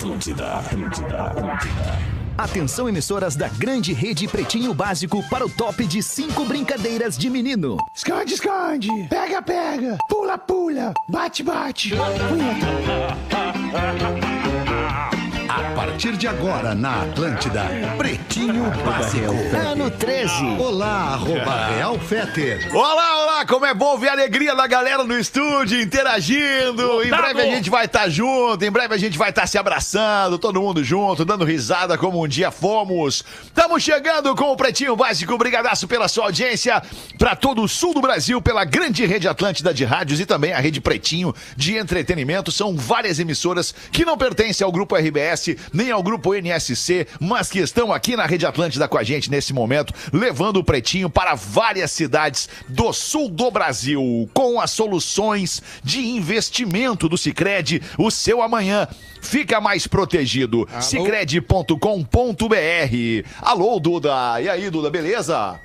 Atlântida, Atlântida, Atlântida. Atenção, emissoras da grande rede Pretinho Básico para o top de cinco brincadeiras de menino. Esconde, esconde. Pega, pega. Pula, pula. Bate, bate. A partir de agora na Atlântida, Pretinho Básico. Ano 13. Olá, arroba Real Feter. Olá, olá, como é bom ver a alegria da galera no estúdio, interagindo. Em breve a gente vai estar junto, em breve a gente vai estar se abraçando, todo mundo junto, dando risada como um dia fomos. Estamos chegando com o Pretinho Básico, brigadaço pela sua audiência, para todo o sul do Brasil, pela grande rede Atlântida de rádios e também a rede Pretinho de entretenimento. São várias emissoras que não pertencem ao grupo RBS, nem ao grupo NSC, mas que estão aqui na rede Atlântida com a gente nesse momento, levando o Pretinho para várias cidades do sul do Brasil, com as soluções de investimento do Sicredi, o seu amanhã fica mais protegido. Sicredi.com.br. Alô, Duda. E aí, Duda, beleza?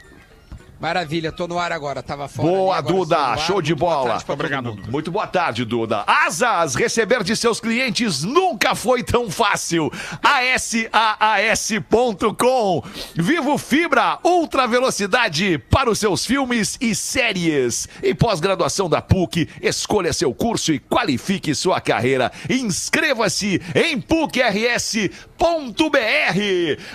Maravilha, tô no ar agora, tava fora. Boa, ali, Duda, ar. show de bola. mundo. Muito boa tarde, Duda. Asas, receber de seus clientes nunca foi tão fácil. ASAAS.com. Vivo Fibra, ultra velocidade para os seus filmes e séries. E pós-graduação da PUC, escolha seu curso e qualifique sua carreira. Inscreva-se em PUCRS.br.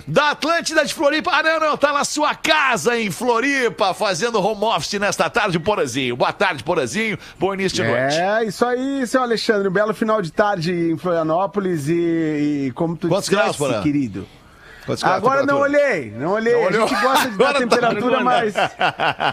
Da Atlântida de Floripa. Ah, não, não, tá na sua casa em Floripa, fazendo home office nesta tarde, Porazinho. Boa tarde, Porazinho. Bom início de noite. É, isso aí, seu Alexandre. Um belo final de tarde em Florianópolis e, e como tu Quantos graus, disseste, Porã? querido. Quantos Agora não olhei, não olhei. Não a olhou? gente gosta de dar Agora tá temperatura vergonha. mais,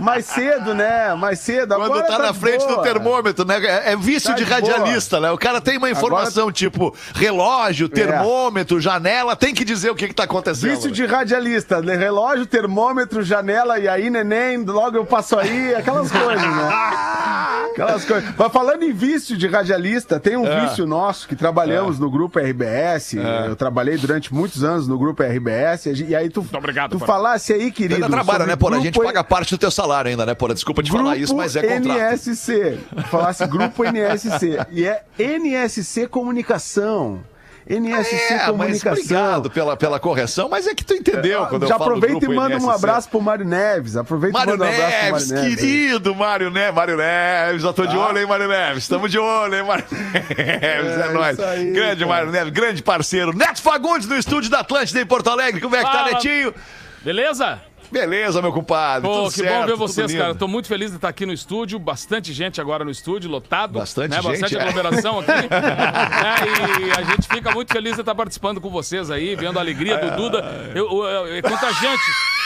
mais cedo, né? Mais cedo. Quando Agora tá na frente do boa. termômetro, né? É é vício Tá de de radialista, né? O cara tem uma informação tipo relógio, termômetro, janela, tem que dizer o que que tá acontecendo. Vício de radialista, né? relógio, termômetro, janela e aí, neném, logo eu passo aí, aquelas coisas, né? Aquelas coisas. Mas falando em vício de radialista, tem um É. vício nosso que trabalhamos no grupo RBS. Eu trabalhei durante muitos anos no grupo RBS. E aí tu, obrigado, tu falasse aí, querido. ainda trabalha, né, Porra? A gente grupo- paga parte do teu salário ainda, né, Porra? Desculpa te falar isso, mas é contrato. NSC. Falasse grupo NSC. E é NSC Comunicação. NSC É, Comunicação. obrigado pela, pela correção, mas é que tu entendeu quando eu Já falo aproveita e manda um NSC. abraço pro Mário Neves. Aproveita Mário e manda um abraço pro Neves, Mário Neves. querido Mário Neves, Mário Neves, já tô de olho, hein, Mário Neves, estamos de olho, hein, Mário Neves, é, É nóis. isso aí, grande cara. Mário Neves, grande parceiro. Neto Fagundes no estúdio da Atlântida em Porto Alegre, como é que tá, Fala. Netinho? Beleza? Beleza, meu compadre, Pô, tudo que certo, bom ver vocês, lindo. cara. Tô muito feliz de estar aqui no estúdio. Bastante gente agora no estúdio, lotado. Bastante né? gente, Bastante é. aglomeração aqui. É, e a gente fica muito feliz de estar participando com vocês aí, vendo a alegria do Duda. Eu, eu- é contagiante,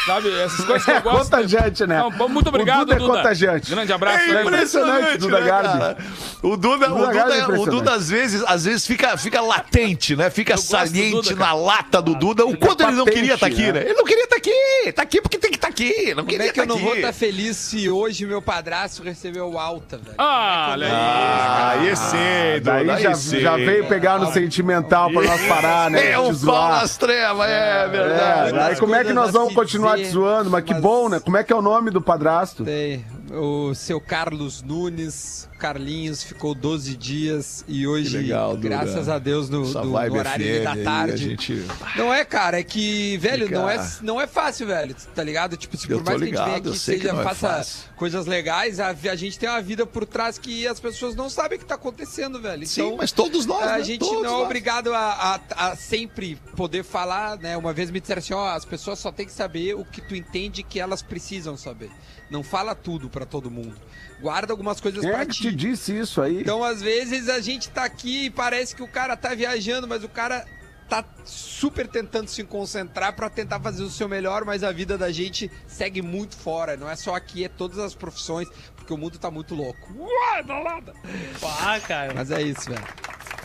sabe? Essas coisas que eu É gosto. contagiante, né? Não, muito obrigado, O Duda é Duda. contagiante. Grande abraço. É né? impressionante, Duda né, Garbi. O Duda, o Duda Duda, Garbi é o. Duda às vezes, às vezes fica, fica latente, né? Fica do saliente Duda, na lata do Duda o quanto ele não patente, queria estar aqui, né? né? Ele não queria estar aqui. Tá aqui porque tem que estar aqui. Não Como queria é que eu estar não aqui. vou estar feliz se hoje meu padrasto recebeu alta, velho? Ah, olha aí. Ah, aí sim, Duda, Daí aí já, sim. já veio pegar no sentimental pra nós parar, né? É um pau nas trevas, é verdade. É, aí como é que nós vamos continuar te zoando? Mas que bom, né? Como é que é o nome do padrasto? Tem o seu Carlos Nunes, Carlinhos, ficou 12 dias e hoje, legal, graças a Deus, no, no- no horário da tarde. gente- Não é, cara, é que, velho, Fica- não, é, não é fácil, velho, tá ligado? Tipo, se por mais que a gente venha aqui seja, é faça fácil. coisas legais, a, a gente tem uma vida por trás que as pessoas não sabem o que tá acontecendo, velho. Sim, Então, mas todos nós, a né? gente Todos não é nós. obrigado a, a- a sempre poder falar, né? Uma vez me disseram assim, ó, as pessoas só têm que saber o que tu entende que elas precisam saber. Não fala tudo pra todo mundo. Guarda algumas coisas Quem pra é que ti. te disse isso aí? Então, às vezes, a gente tá aqui e parece que o cara tá viajando, mas o cara tá super tentando se concentrar pra tentar fazer o seu melhor, mas a vida da gente segue muito fora. Não é só aqui, é todas as profissões, porque o mundo tá muito louco. Uai, balada! Ah, cara. Mas é isso, velho.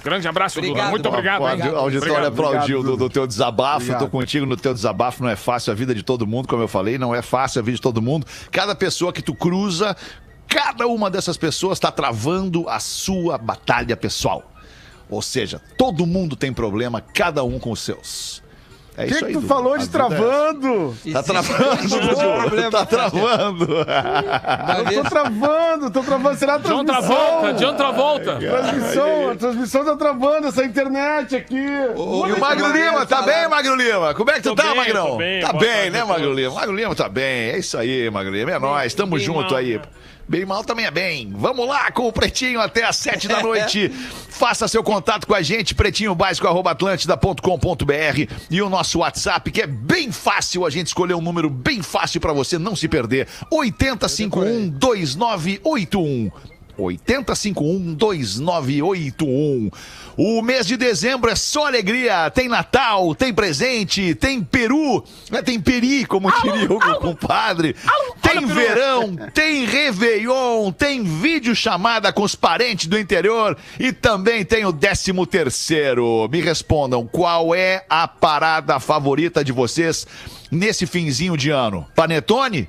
Grande abraço, Duda. Obrigado, Muito obrigado. O hein? audi- auditório Obrigado. aplaudiu Obrigado, do, do teu desabafo. Obrigado. Tô contigo no teu desabafo. Não é fácil a vida de todo mundo, como eu falei. Não é fácil a vida de todo mundo. Cada pessoa que tu cruza, cada uma dessas pessoas está travando a sua batalha pessoal. Ou seja, todo mundo tem problema, cada um com os seus. É O isso que, aí. que tu Duda. falou de é travando? Tá travando, Dudu. Tá travando. Eu tô travando, tô travando. Será a John transmissão? Travolta, John Travolta. Transmissão, a transmissão tá travando essa internet aqui. E o Magro Lima, tá bem, Magro Lima? Como é que tu Tô tá, bem, Magrão? bem, tá bem, né, Magro. Lima? Magro Lima tá bem, é isso aí, Magro Lima. É nóis, tamo bem junto mal, aí. cara. Bem mal também é bem. Vamos lá com o Pretinho até às sete da noite. Faça seu contato com a gente, pretinhobásico.atlântida.com.br e o nosso WhatsApp, que é bem fácil a gente escolher um número bem fácil pra você não se perder. 80512981. 80512981. O mês de dezembro é só alegria. Tem Natal, tem presente, tem Peru, né? tem Peri, como diria o meu compadre. Tem verão, tem Réveillon, tem videochamada com os parentes do interior e também tem o décimo terceiro. Me respondam, qual é a parada favorita de vocês nesse finzinho de ano? Panetone?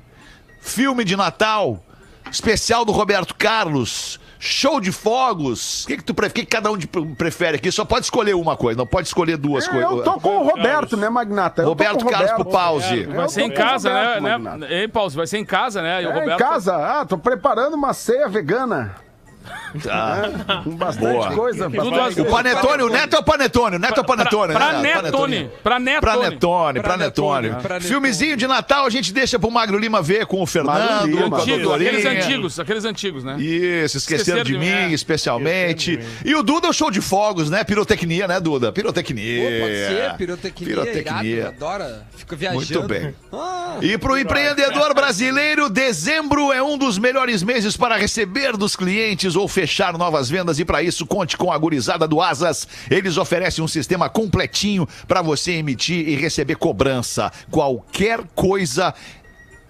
Filme de Natal? Especial do Roberto Carlos? Show de fogos? O que, que tu prefere? O que, que cada um de- prefere aqui? Só pode escolher uma coisa, não pode escolher duas coisas. Eu tô com o Roberto, né, Magnata? Eu tô Roberto Carlos pro Roberto. pause. Vai ser em casa, Roberto, né? Magnata. né? Ei, Paulo, vai ser em casa, né? E o É, Roberto. em casa? Ah, tô preparando uma ceia vegana. Tá. Com bastante Boa. coisa. Bastante. O Panetone, o Neto é o Panetone, o Neto é o Panetone. Pra, né? pra Netone. Pra Netone. Pra Netone, pra Pra Netone. Netone, pra Filmezinho de Natal a gente deixa pro Magro Lima ver com o Fernando, Lima. com a Antigo, aqueles antigos, aqueles antigos, né? Isso, esqueceram, Esqueceram de, de mim, mim, é. especialmente. De E o Duda é o show de fogos, né? Pirotecnia, né, Duda? Pirotecnia. Pô, pode ser, pirotecnia, Pirotecnia. irado, adora, fica viajando. Muito bem. Ah, E pro empreendedor brasileiro, dezembro é um dos melhores meses para receber dos clientes ou fechar novas vendas. E para isso, conte com a gurizada do Asas. Eles oferecem um sistema completinho para você emitir e receber cobrança. Qualquer coisa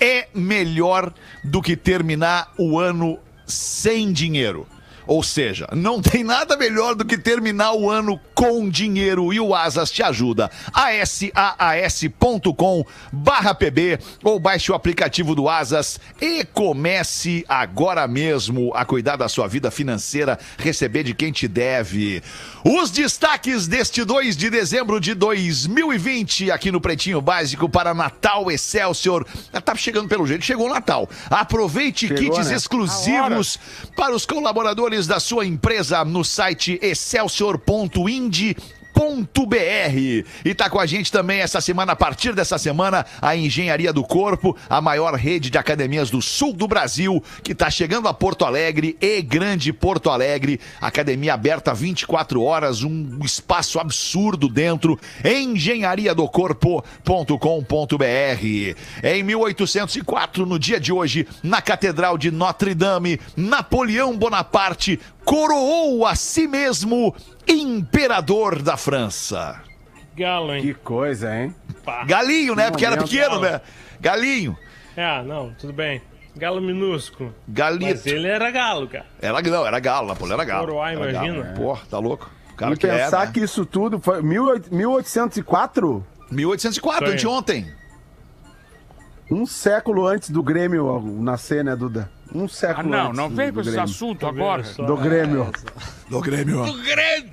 é melhor do que terminar o ano sem dinheiro. Ou seja, não tem nada melhor do que terminar o ano com dinheiro e o Asas te ajuda. asaas.com barra pb ou baixe o aplicativo do Asas e comece agora mesmo a cuidar da sua vida financeira, receber de quem te deve. Os destaques deste 2 de dezembro de 2020 aqui no Pretinho Básico para Natal Excelsior. Já tá chegando pelo jeito, chegou o Natal. Aproveite Chegou, kits né? exclusivos para os colaboradores da sua empresa no site excelsior.ind .br. E tá com a gente também essa semana, a partir dessa semana, a Engenharia do Corpo, a maior rede de academias do sul do Brasil, que tá chegando a Porto Alegre e Grande Porto Alegre. Academia aberta 24 horas, um espaço absurdo dentro. engenhariadocorpo.com.br. Em 1804, no dia de hoje, na Catedral de Notre Dame, Napoleão Bonaparte coroou a si mesmo imperador da França. Galo, hein? Que coisa, hein? Galinho, né? Porque era momento. pequeno, né? Galinho. Ah, não, tudo bem. Galo minúsculo. Mas Galito. ele era galo, cara. Era, não, era galo, Napoleão era galo. Coroar, Era imagina. galo. Pô, tá louco? O cara E que é, pensar né? que isso tudo foi 18- 1804? 1804, Isso aí. anteontem. Um século antes do Grêmio nascer, né, Duda? Um Ah, século não, antes não do- vem com esse Grêmio. assunto agora. só? Do Grêmio. Do Grêmio. do grande.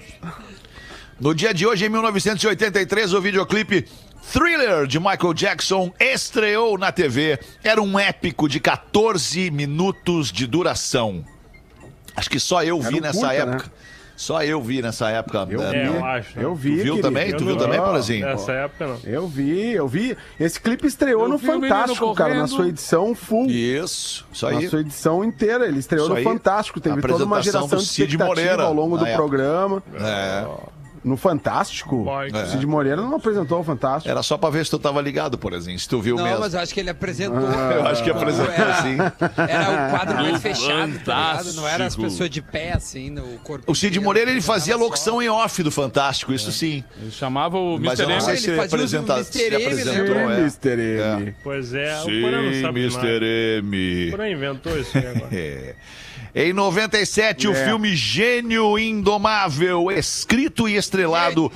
No dia de hoje, em 1983, o videoclipe Thriller de Michael Jackson estreou na TV. Era um épico de 14 minutos de duração. Acho que só eu vi um nessa curta, época. Só eu vi nessa época. Eu né? É, vi. eu acho. Eu Tu vi, viu querido. também? Eu Tu viu não- também, Porazinho? Nessa época, não. Eu vi, eu vi. Esse clipe estreou Eu no vi Fantástico, cara, na sua edição full. Isso, isso Na aí. sua edição inteira, ele estreou Isso no aí. Fantástico, teve toda uma geração de expectativa Moreira, ao longo na do época. programa. É, No Fantástico? Boy. O Cid Moreira não apresentou o Fantástico. era só pra ver se tu tava ligado, Porazinho. Se tu viu Não, mesmo. mas eu acho que ele apresentou. Eu acho que apresentou Era- sim. Era o quadro mais fechado, tá ligado? Não era as pessoas de pé, assim, no corpo. O Cid Moreira ele fazia só. locução em off do Fantástico, isso sim. Ele chamava o Mas Mr. eu não M. sei Ele se ele apresenta- Mr. se ele M, né? apresentou. Sim, é. Mr. M. Pois é, o Porã não sabe nada. M. O Porã inventou isso aí agora. É. Em 97, o É. filme Gênio Indomável, escrito e estrelado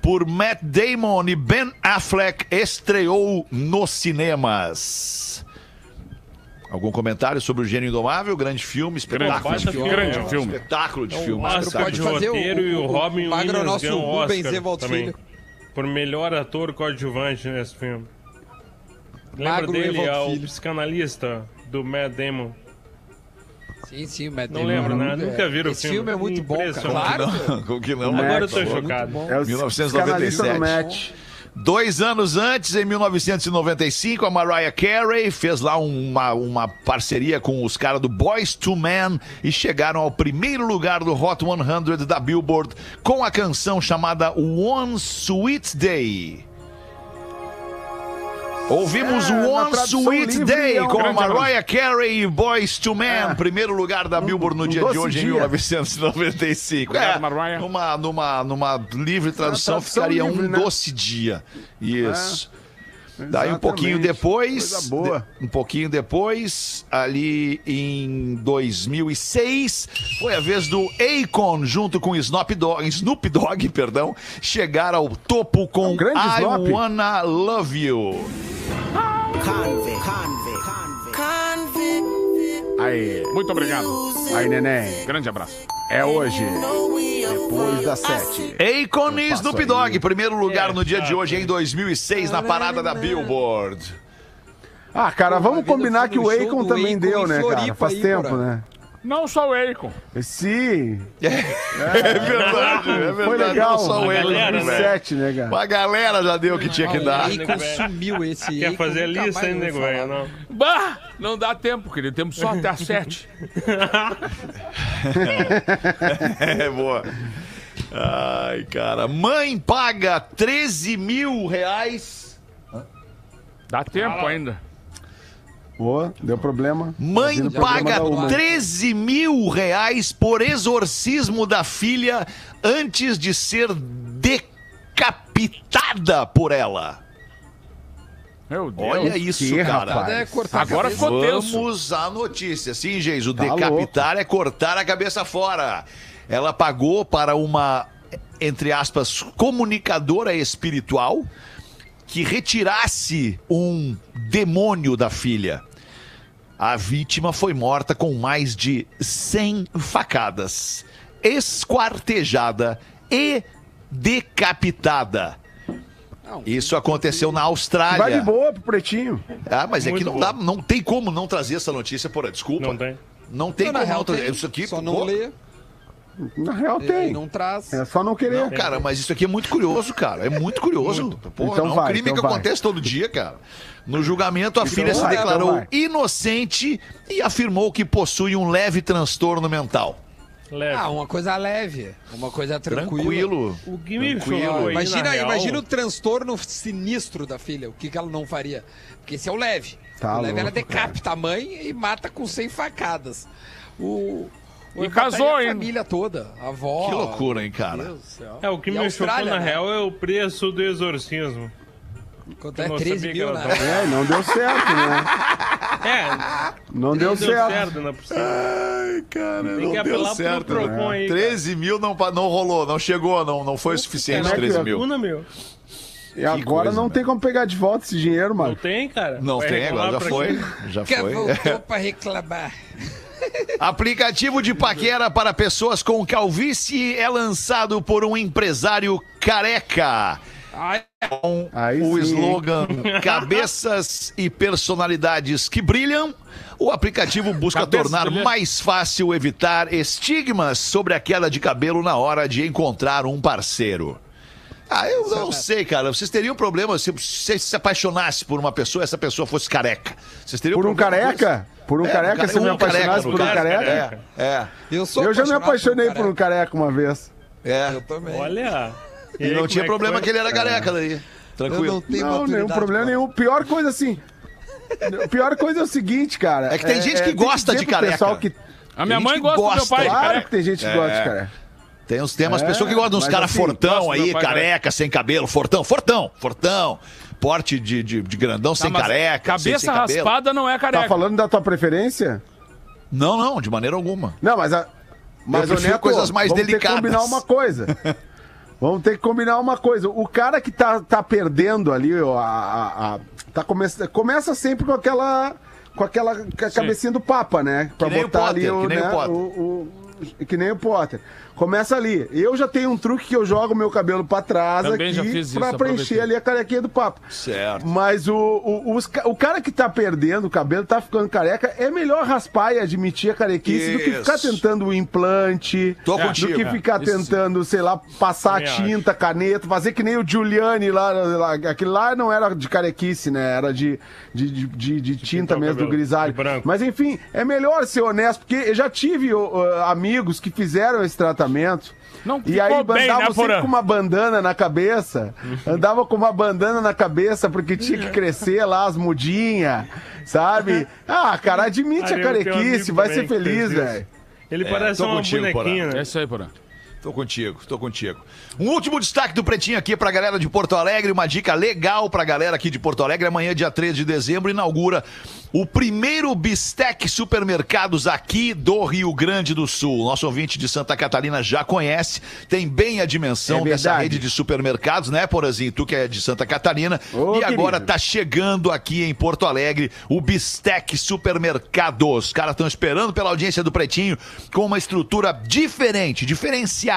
por Matt Damon e Ben Affleck, estreou nos cinemas. Algum comentário sobre o Gênio Indomável? Grande filme, espetáculo baita de filme. Grande filme. Espetáculo de É um filme. Oscar Pode fazer o, roteiro e o o, Robin o Magro é o Williams nosso ganhou um Rubens Oscar Evaldo. Filho. por melhor ator coadjuvante nesse filme. Lembra Magro dele? É o psicanalista do Matt Damon. Sim, sim, o Matt Não Damon. lembro, né? É, Nunca viram o Esse filme. filme é muito bom, cara. Claro. Não? Agora eu tô chocado. É o 1997. psicanalista do Match. Dois anos antes, em 1995, a Mariah Carey fez lá uma, uma parceria com os caras do Boys to Men e chegaram ao primeiro lugar do Hot 100 da Billboard com a canção chamada One Sweet Day. Ouvimos É, One Sweet livre, Day é um com Mariah Carey e Boys to Men, É. primeiro lugar da Billboard no um dia de hoje, em dia. 1995. Obrigado, É, Mariah. numa, numa, numa livre tradução, ficaria livre, um né? doce dia. Isso. Daí um Exatamente. pouquinho depois, de- um pouquinho depois, ali em 2006, foi a vez do Akon junto com Snoop Dogg, Snoop Dogg, perdão, chegar ao topo com É um I Snoop. Wanna Love You. Aí, Muito obrigado. aí, neném. Grande abraço. É hoje. Depois das sete. Akon e Snoop. Dogg, primeiro lugar É, no dia de hoje, em 2006, na parada da Billboard. Ah, cara, vamos combinar que o Akon também deu, né, cara? Faz tempo, né? Não só o Akon. Sim, É verdade, é verdade. foi legal. Não só o Akon, galera, né? 2007, né, cara? A galera já deu o que tinha que dar. O Akon sumiu esse Quer Akon, fazer lista, hein, nego? Não. Bah! Não dá tempo, querido. Temos só até às sete. É boa. Ai, cara. Mãe paga 13 mil reais. Dá tempo ainda. Pô, deu problema. Mãe paga da Uma. 13 mil reais por exorcismo da filha antes de ser decapitada por ela. Meu Deus. Olha isso, que, cara. rapaz? É cortar a Agora cabeça. ficou tenso. Vamos à notícia. Sim, gente, o Tá decapitar é cortar a cabeça fora. Ela pagou para uma, entre aspas, comunicadora espiritual que retirasse um demônio da filha. A vítima foi morta com mais de 100 facadas, esquartejada e decapitada. Isso aconteceu na Vai de Austrália. boa pro pretinho. Ah, mas é que Muito não dá, não tem como não trazer essa notícia, porra, desculpa. Não tem. Não tem Não, na como real não trazer. tem, Isso aqui, só pô, não lê, Na real e tem. não traz. É só não querer. Não, cara, mas isso aqui é muito curioso, cara. É muito curioso. Porra, Então não é um vai, crime então que vai. acontece todo dia, cara. No julgamento, a filha se vai, então declarou vai. inocente e afirmou que possui um leve transtorno mental. Leve. Ah, uma coisa leve, uma coisa tranquila. Tranquilo. o que me tranquilo. aí, Imagina, imagina o transtorno sinistro da filha, o que, que ela não faria. Porque esse é o leve. Tá o leve ela louco, decapita a mãe e mata com 100 facadas. O E casou a ainda. família toda, a avó. Que loucura, hein, cara. Meu Deus do céu. É, o que E me chocou na né? real é o preço do exorcismo. Quanto é não 13 sabia que mil, né? É, não deu certo, né? É, Não deu não deu certo. certo, não é possível. Ai, cara, Tem não que deu apelar pro certo. Procon né? aí, 13 mil não, pa- não rolou, não chegou, não, não foi o suficiente, é que 13 é? mil. Vacuna, meu. E agora coisa, não né? tem como pegar de volta esse dinheiro, Não mano. tem, cara. Não Vai tem, agora já foi. Já foi. voltou pra reclamar. Aplicativo de paquera para pessoas com calvície é lançado por um empresário careca. Ai, Com Aí o sim, slogan Cabeças e personalidades que brilham, o aplicativo busca Cabeças tornar mais fácil evitar estigmas sobre a queda de cabelo na hora de encontrar um parceiro. Ah, eu não sei, cara. Vocês teriam problema se você se apaixonasse por uma pessoa e essa pessoa fosse careca? Vocês teriam Por um problema com isso? careca? Por um É, careca, um se me careca, apaixonasse por um caso, careca? É, é, eu sou Eu já me apaixonei um por um careca uma vez. é. Eu também. Olha. E aí, não tinha é problema foi? que ele era careca daí. Eu Tranquilo. não tenho Não, nenhum problema nenhum. Pior coisa assim. Pior coisa é o seguinte, cara. É que tem gente que gosta de careca. que- A minha mãe que gosta do meu gosta, pai. Claro que tem gente que É. gosta de careca. Tem uns temas, É, pessoas que gostam de uns mas caras assim, fortão aí, careca, sem cabelo, fortão, fortão, fortão. Porte de, de, de grandão, sem Tá, mas careca, sem, Cabeça sem cabelo. raspada não é careca. Tá falando da tua preferência? Não, não, de maneira alguma. Não, mas a. Mas, ô, Neto, coisas mais vamos delicadas. ter que combinar uma coisa. vamos ter que combinar uma coisa. O cara que tá, tá perdendo ali, ó, a, a- a- tá começa, começa sempre com aquela. Com aquela ca- cabecinha do Papa, né? Pra nem o botar Potter, ali o, que nem o né, Potter. o- o- Que nem o Potter. Começa ali. Eu já tenho um truque que eu jogo meu cabelo pra trás Também aqui já fiz isso, pra preencher ali a carequinha do papo. Certo. Mas o, o, os o cara que tá perdendo o cabelo, tá ficando careca, é melhor raspar e admitir a carequice do que ficar tentando o implante, Tô do contigo. que ficar tentando, sei lá, passar Também tinta, caneta, fazer que nem o Giuliani lá, lá. Aquele lá não era de carequice, né? Era de, de, de, de- de tinta mesmo, do grisalho. de branco. Mas enfim, é melhor ser honesto, porque eu já tive ó, ó, amigos que fizeram esse tratamento. Não e aí ficou bem, né, sempre com uma bandana na cabeça. Andava com uma bandana na cabeça porque tinha que crescer lá as mudinhas, sabe? Ah, cara, admite Ah, a carequice, vai ser feliz, velho. Ele É, parece uma contigo, bonequinha, É né? isso aí, Porã. Tô contigo, tô contigo. Um último destaque do Pretinho aqui pra galera de Porto Alegre, uma dica legal pra galera aqui de Porto Alegre. Amanhã, dia 13 de dezembro, inaugura o primeiro Bistec Supermercados aqui do Rio Grande do Sul. Nosso ouvinte de Santa Catarina já conhece, tem bem a dimensão É dessa rede de supermercados, né, Porazinho? Tu que é de Santa Catarina. Ô, e agora querido. tá chegando aqui em Porto Alegre o Bistec Supermercados. Os caras estão esperando pela audiência do Pretinho com uma estrutura diferente, diferenciada,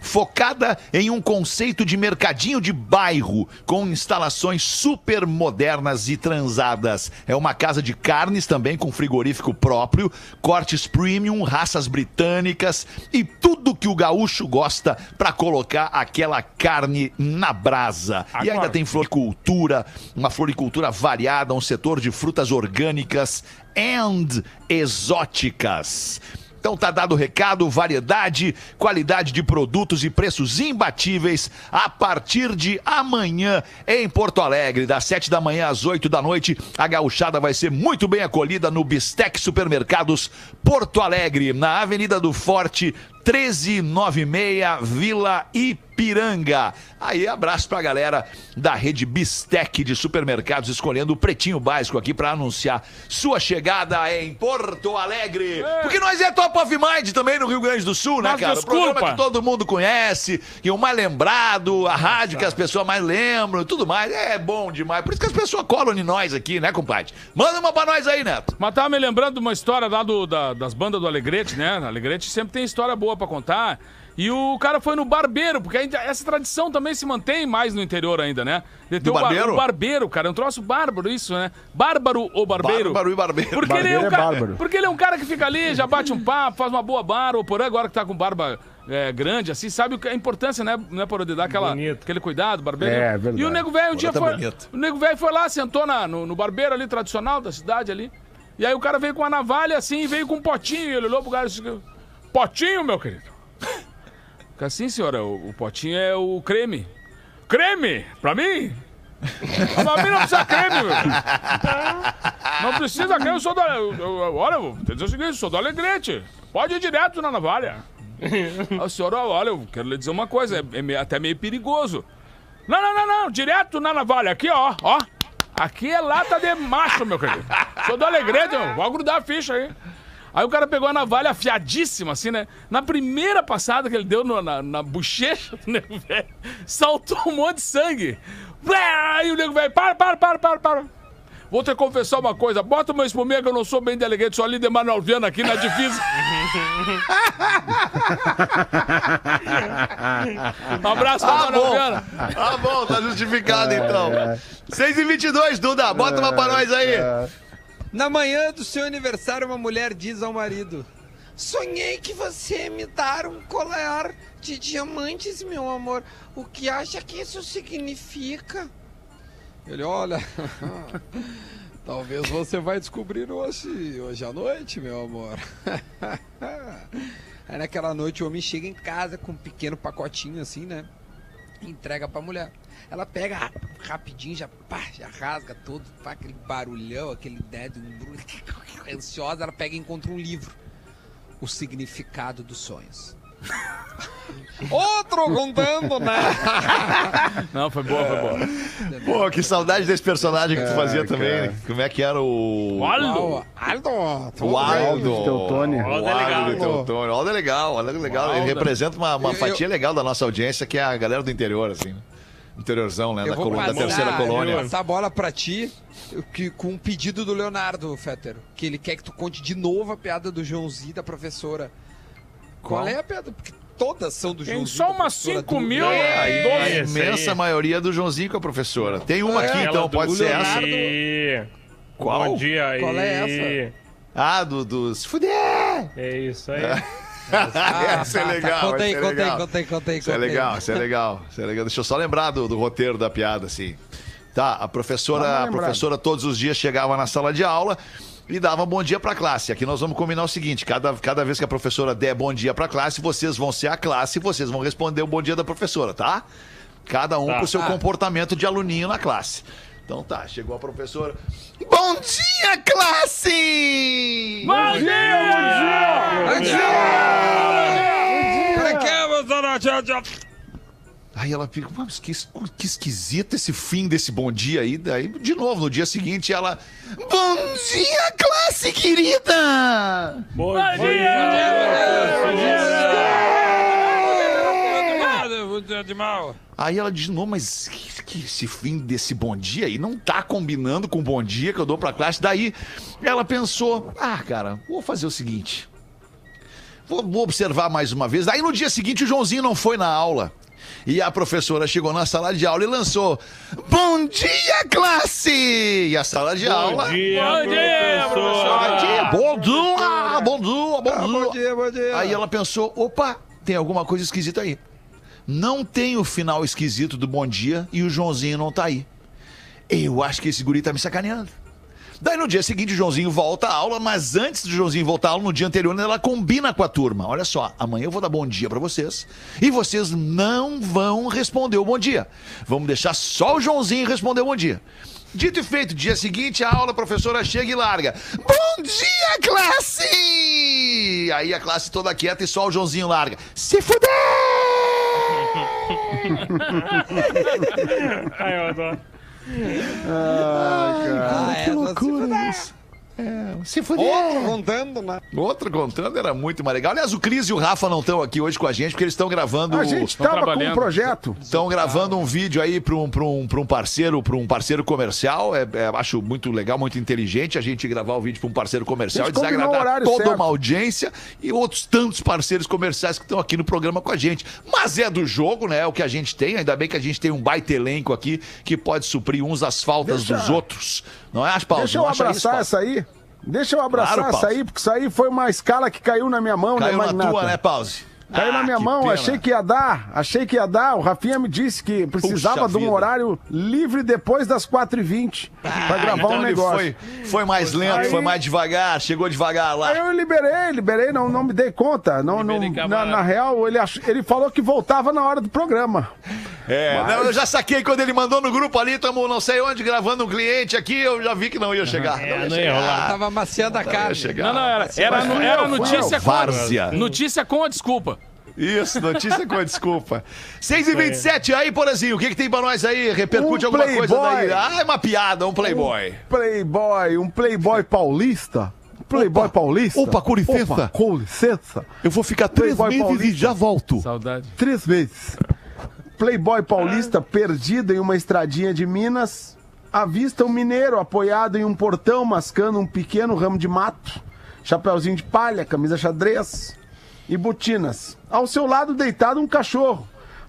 focada em um conceito de mercadinho de bairro, com instalações super modernas e transadas. É uma casa de carnes também com frigorífico próprio, cortes premium, raças britânicas e tudo que o gaúcho gosta para colocar aquela carne na brasa. E ainda Agora. tem floricultura, uma floricultura variada, um setor de frutas orgânicas and exóticas. Então tá dado o recado, variedade, qualidade de produtos e preços imbatíveis a partir de amanhã em Porto Alegre, das 7 da manhã às 8 da noite. A gauchada vai ser muito bem acolhida no Bistec Supermercados Porto Alegre, na Avenida do Forte, 1396, Vila Ipiranga. Aí, abraço pra galera da rede Bistec de supermercados, escolhendo o pretinho básico aqui pra anunciar sua chegada em Porto Alegre. Porque nós é Top of Mind também no Rio Grande do Sul, né, Mas cara? O programa desculpa. que todo mundo conhece, e o mais lembrado, a rádio que as pessoas mais lembram, tudo mais. É bom demais. Por isso que as pessoas colam em nós aqui, né, compadre? Manda uma pra nós aí, Neto. Mas tava me lembrando de uma história lá do, da- das bandas do Alegrete, né? Alegrete sempre tem história boa pra contar. E o cara foi no barbeiro, porque ainda essa tradição também se mantém mais no interior ainda, né? De ter o, barbeiro? o barbeiro, cara. É um troço bárbaro isso, né? Bárbaro ou barbeiro. Bárbaro e barbeiro. Porque ele, é um Barbeiro é cara, bárbaro. porque ele é um cara que fica ali, já bate um papo, faz uma boa barba. O Porã agora que tá com barba é, grande, assim, sabe o que- a importância, né, né Porã, de dar aquela, Bonito. aquele cuidado, barbeiro. É, verdade. E o nego velho um dia tá foi... bonito. O nego velho foi lá, sentou na, no, no barbeiro ali, tradicional da cidade ali. E aí o cara veio com uma navalha assim, veio com um potinho. E ele olhou pro cara e disse: Potinho, meu querido. Fica assim, senhora, o, o potinho é o creme. Creme? Pra mim? Ah, Pra mim não precisa creme, meu. Não precisa creme, eu sou do. eu- eu- olha, vou dizer o seguinte, sou do Alegrete. Pode ir direto na navalha. A senhora, olha, eu quero lhe dizer uma coisa, é, é até meio perigoso. Não, não, não, não, direto na navalha, aqui, ó, ó. Aqui é lata de macho, meu querido. Sou do Alegrete. Vou grudar a ficha aí. Aí o cara pegou a navalha afiadíssima, assim, né? Na primeira passada que ele deu no- na, na bochecha do nego velho, saltou um monte de sangue. Aí o nego velho, para, para, para, para, para. Vou te confessar uma coisa, bota uma espuminha que eu não sou bem delegado, sou ali de Manuel Viana aqui na divisa. Um abraço pra Ah, Manuel bom. Viana. Ah, bom, tá justificado então. 6 e 22 Duda, bota uma pra nós aí. Na manhã do seu aniversário, uma mulher diz ao marido: Sonhei que você me dar um colar de diamantes, meu amor. O que acha que isso significa? Ele olha. Talvez você vai descobrir hoje, hoje à noite, meu amor. Aí naquela noite o homem chega em casa com um pequeno pacotinho assim, né? E entrega pra mulher. Ela pega ra- rapidinho, já, pá, já rasga todo, pá, aquele barulhão, aquele dedo, um ansiosa, ela pega e encontra um livro. O significado dos sonhos. Outro contando, né? Não, foi boa, foi boa. Pô, que saudade desse personagem que tu fazia também. né? Como é que era o. Aldo! Aldo! O Aldo. Teutônia. O Aldo é de Teutônia. O Aldo é legal, o Aldo é legal. Ele Aldo. representa uma, uma Eu- fatia legal da nossa audiência, que é a galera do interior, assim. Interiorzão, né? Eu Da, vou coluna, da terceira eu colônia. vou passar a bola pra ti que, com um pedido do Leonardo, Fetter. Que ele quer que tu conte de novo a piada do Joãozinho da professora. Qual, Qual? é a piada? Porque todas são do Tem Joãozinho. só com a umas professora 5 do- mil. É, A essa imensa aí. maioria do Joãozinho com a professora. Tem uma aqui, Aquela então, do pode ser essa. Leonardo. E... Qual? Bom dia aí. Qual é Ah, do, dos. Fuder! É isso aí. Ah, Essa é tá, tá. legal. Conta aí, é conta aí, legal. conta aí, conta aí, Isso é legal, isso é legal, isso é legal. Deixa eu só lembrar do, do roteiro da piada, assim. Tá, a professora, a professora todos os dias chegava na sala de aula e dava bom dia pra classe. Aqui nós vamos combinar o seguinte: cada, cada vez que a professora der bom dia pra classe, vocês vão ser a classe e vocês vão responder o bom dia da professora, tá? Cada um Tá. com o seu Ah. comportamento de aluninho na classe. Então tá, chegou a professora. Bom dia, classe! Bom Pra que você não tinha- Aí ela fica, mas que, que esquisito esse fim desse bom dia aí. Daí, de novo, no dia seguinte, ela. Bom dia, classe querida! Bom, Aí ela diz, não, mas que, esse fim desse bom dia aí não tá combinando com o bom dia que eu dou pra classe. Daí ela pensou, ah, cara, vou fazer o seguinte. Vou, vou observar mais uma vez. Aí no dia seguinte o Joãozinho não foi na aula. E a professora chegou na sala de aula e lançou: Bom dia, classe! E a sala de aula. Bom dia, Bom dia, Bom professora. dia, bom dia, bom dia, bom dia. Bom dia, bom dia. Aí ela pensou: opa, tem alguma coisa esquisita aí. Não tem o final esquisito do bom dia e o Joãozinho não tá aí. Eu acho que esse guri tá me sacaneando. Daí no dia seguinte o Joãozinho volta à aula, mas antes do Joãozinho voltar à aula, no dia anterior, ela combina com a turma. Olha só, amanhã eu vou dar bom dia pra vocês e vocês não vão responder o bom dia. Vamos deixar só o Joãozinho responder o bom dia. Dito e feito, dia seguinte a aula, a professora chega e larga. Bom dia, classe! Aí a classe toda quieta e só o Joãozinho larga. Se fuder! Ai, eu adoro. Ah, que essa loucura se isso. É, se fuder. Outro contando, né? Outro contando era muito mais legal. Aliás, o Cris e o Rafa não estão aqui hoje com a gente porque eles estão gravando. A gente Estão tava com um projeto. Estão gravando um vídeo aí para um, pra um, pra um parceiro, para um parceiro comercial. É, é, acho muito legal, muito inteligente a gente gravar o vídeo para um parceiro comercial e desagradar toda certo. uma audiência e outros tantos parceiros comerciais que estão aqui no programa com a gente. Mas é do jogo, né? É o que a gente tem. Ainda bem que a gente tem um baita elenco aqui que pode suprir uns as faltas Deixa- dos outros. Não é, Paulo? Deixa eu isso, abraçar Paulo? essa aí. Deixa eu abraçar Claro, essa aí, porque isso aí foi uma escala que caiu na minha mão, Caiu né, na Magnata? tua, né, Pause? Caiu na Ah, minha que mão, pena. achei que ia dar, achei que ia dar. O Rafinha me disse que precisava Puxa de um vida. horário livre depois das 4h20 pra gravar então um ele negócio. Foi, foi mais lento, Aí- foi mais devagar, chegou devagar lá. Aí eu liberei, liberei, não, não me dei conta. Não, não, na, na real, ele, ach- ele falou que voltava na hora do programa. É, não, eu já saquei quando ele mandou no grupo ali, tamo não sei onde gravando um cliente aqui, eu já vi que não ia chegar. É, não ia não ia chegar. rolar. Tava maciando a chegar. Não, não, era, era, Mas era eu, fui notícia com Várzea. Notícia com a desculpa. Isso, notícia com a desculpa. 6 e 27 aí, Porazinho, o que, que tem pra nós aí? Repercute Um alguma coisa playboy. daí? Ah, é uma piada, um playboy. Playboy, um playboy paulista. Playboy paulista. Opa, com licença. Opa, com licença. Eu vou ficar três Playboy meses e Paulista. já volto. Saudade. Três vezes. Playboy paulista perdido em uma estradinha de Minas. Avista um mineiro apoiado em um portão, mascando um pequeno ramo de mato. Chapeuzinho de palha, camisa xadrez e botinas. Ao seu lado, deitado um cachorro.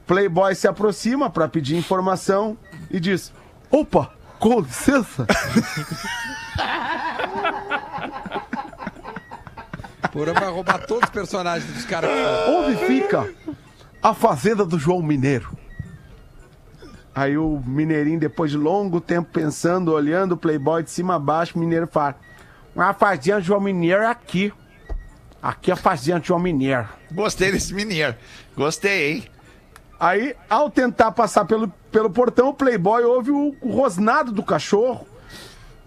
Playboy se aproxima para pedir informação e diz: Opa, com licença. Porã vai roubar todos os personagens dos caras. Onde fica a fazenda do João Mineiro? Aí o Mineirinho, depois de longo tempo pensando, olhando o Playboy de cima a baixo, o Mineiro fala: A fazenda do João Mineiro é aqui. Aqui é a fazenda do João Mineiro. Gostei desse menino. Gostei, hein? Aí, ao tentar passar pelo, pelo portão, o Playboy ouve o, o rosnado do cachorro,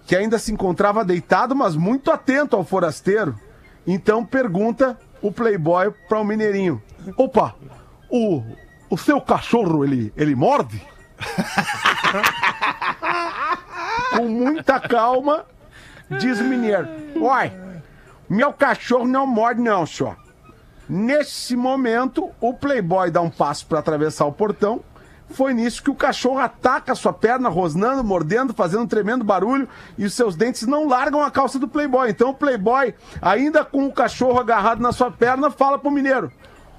que ainda se encontrava deitado, mas muito atento ao forasteiro. Então pergunta o Playboy para o Mineirinho: Opa, o, o seu cachorro ele, ele morde? Com muita calma, diz o Mineiro: Uai, meu cachorro não morde, não, senhor. Nesse momento, o Playboy dá um passo para atravessar o portão. Foi nisso que o cachorro ataca a sua perna, rosnando, mordendo, fazendo um tremendo barulho e os seus dentes não largam a calça do Playboy. Então o Playboy, ainda com o cachorro agarrado na sua perna, fala pro mineiro: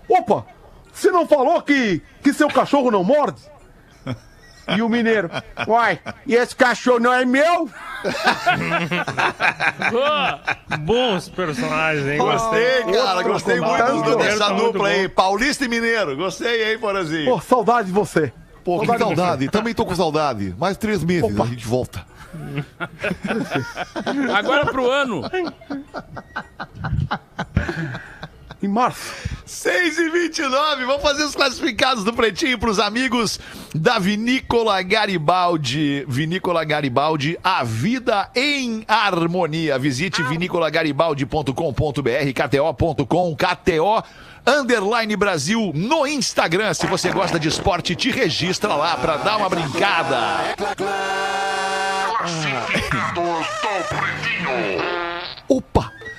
Opa, você não falou que, que seu cachorro não morde? E o mineiro, uai, e esse cachorro não é meu? Ô, bons personagens, hein? Gostei, cara, gostei muito do- dessa Tá dupla aí. bom. Paulista e Mineiro. Gostei, hein, Porazinho? Pô, saudade de você. Pô, que saudade de saudade. Também tô com saudade. Mais três meses, a gente volta. Agora pro ano. Em março. 6 e 29 vamos fazer os classificados do Pretinho pros amigos da Vinícola Garibaldi. Vinícola Garibaldi, a vida em harmonia. Visite vinicolagaribaldi.com.br, kto.com, kto underline Brasil no Instagram. Se você gosta de esporte, te registra lá pra dar uma brincada. Opa!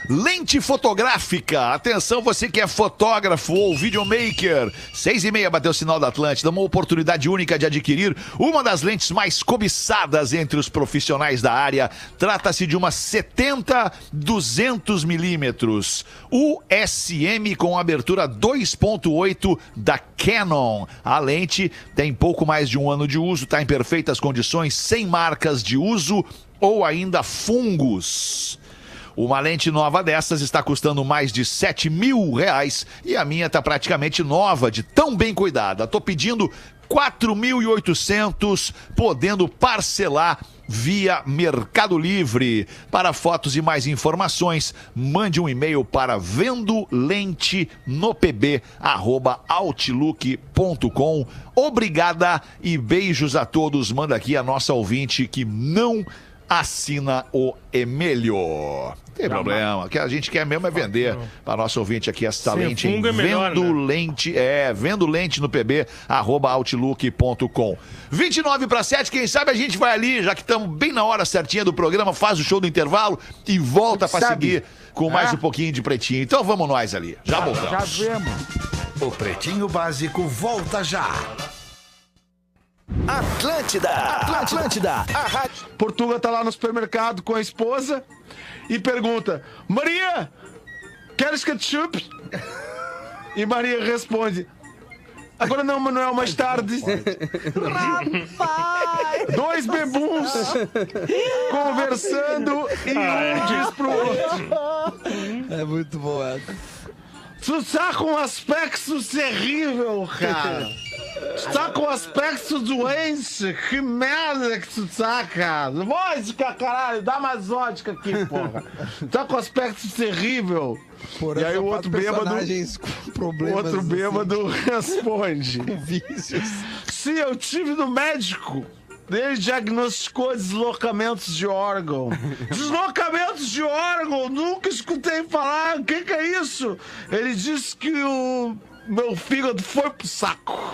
Lente fotográfica. Atenção, você que é fotógrafo ou videomaker. Seis e meia bateu o sinal da Atlântida. Uma oportunidade única de adquirir uma das lentes mais cobiçadas entre os profissionais da área. Trata-se de uma 70-200 milímetros. USM com abertura 2.8 da Canon. A lente tem pouco mais de um ano de uso, está em perfeitas condições, sem marcas de uso ou ainda fungos. Uma lente nova dessas está custando mais de 7 mil reais e a minha está praticamente nova, de tão bem cuidada. Tô pedindo 4.800, podendo parcelar via Mercado Livre. Para fotos e mais informações, mande um e-mail para vendo lente no pb arroba outlook.com. Obrigada e beijos a todos. Manda aqui a nossa ouvinte que não assina o Emílio. Tem problema, o que a gente quer mesmo é vender para nosso ouvinte aqui essa Sem lente em é melhor, vendo né? lente, é, vendo lente no pb, arroba outlook.com. 29 para 7, quem sabe a gente vai ali, já que estamos bem na hora certinha do programa, faz o show do intervalo e volta para seguir com mais É? um pouquinho de pretinho. Então vamos nós ali, já voltamos. Já vemos. O Pretinho Básico volta já. Atlântida, Atlântida, a rádio. Portuga tá lá no supermercado com a esposa e pergunta: Maria, queres ketchup? E Maria responde: Agora não, Manuel, mais tarde. Dois bebuns conversando e um diz pro outro: É muito bom essa. Tu tá com um aspecto terrível, cara. Tu tá com um aspecto doente. Que merda que tu tá, cara. Vodka, caralho. Dá mais vodka aqui, porra. Tu tá com um aspecto terrível. Por E aí o outro bêbado- O outro assim, bêbado responde. com vícios. Sim, eu tive no médico. Ele diagnosticou deslocamentos de órgão. Deslocamentos de órgão? Nunca escutei falar. O que, que é isso? Ele disse que o meu fígado foi pro saco.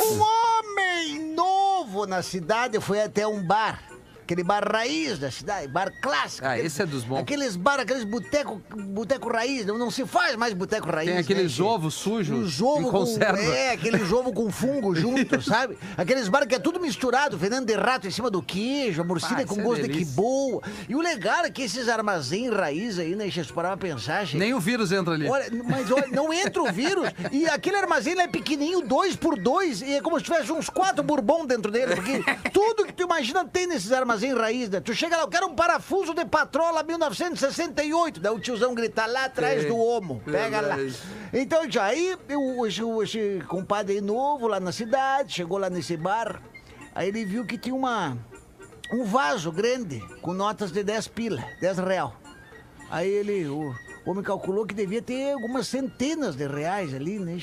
Um homem novo na cidade foi até um bar. Aquele bar raiz da cidade, bar clássico. Ah, aqueles- esse é dos bons. Aqueles bar, aqueles boteco, boteco raiz. Não, não se faz mais boteco raiz. Tem aqueles né, ovos sujos Os ovos com, conserva. é, aqueles ovos com fungo junto, sabe? Aqueles bar que é tudo misturado, veneno de rato em cima do queijo, a morcina Ah, com é gosto de que boa. E o legal é que esses armazém raiz aí, né, deixa eu parar pra pensar. Nem o vírus entra ali. Olha, mas olha, não entra o vírus. E aquele armazém é pequenininho, dois por dois, e é como se tivesse uns quatro bourbon dentro dele. Porque tudo que tu imagina tem nesses armazéns raiz, né? Tu chega lá, eu quero um parafuso de patrola 1968. Daí o tiozão grita lá atrás do homo. Pega lá. Verdade. Então, já aí, eu, esse, esse compadre novo lá na cidade, chegou lá nesse bar, aí ele viu que tinha uma, um vaso grande com notas de 10 pila, 10 real. Aí ele, o homem calculou que devia ter algumas centenas de reais ali, né?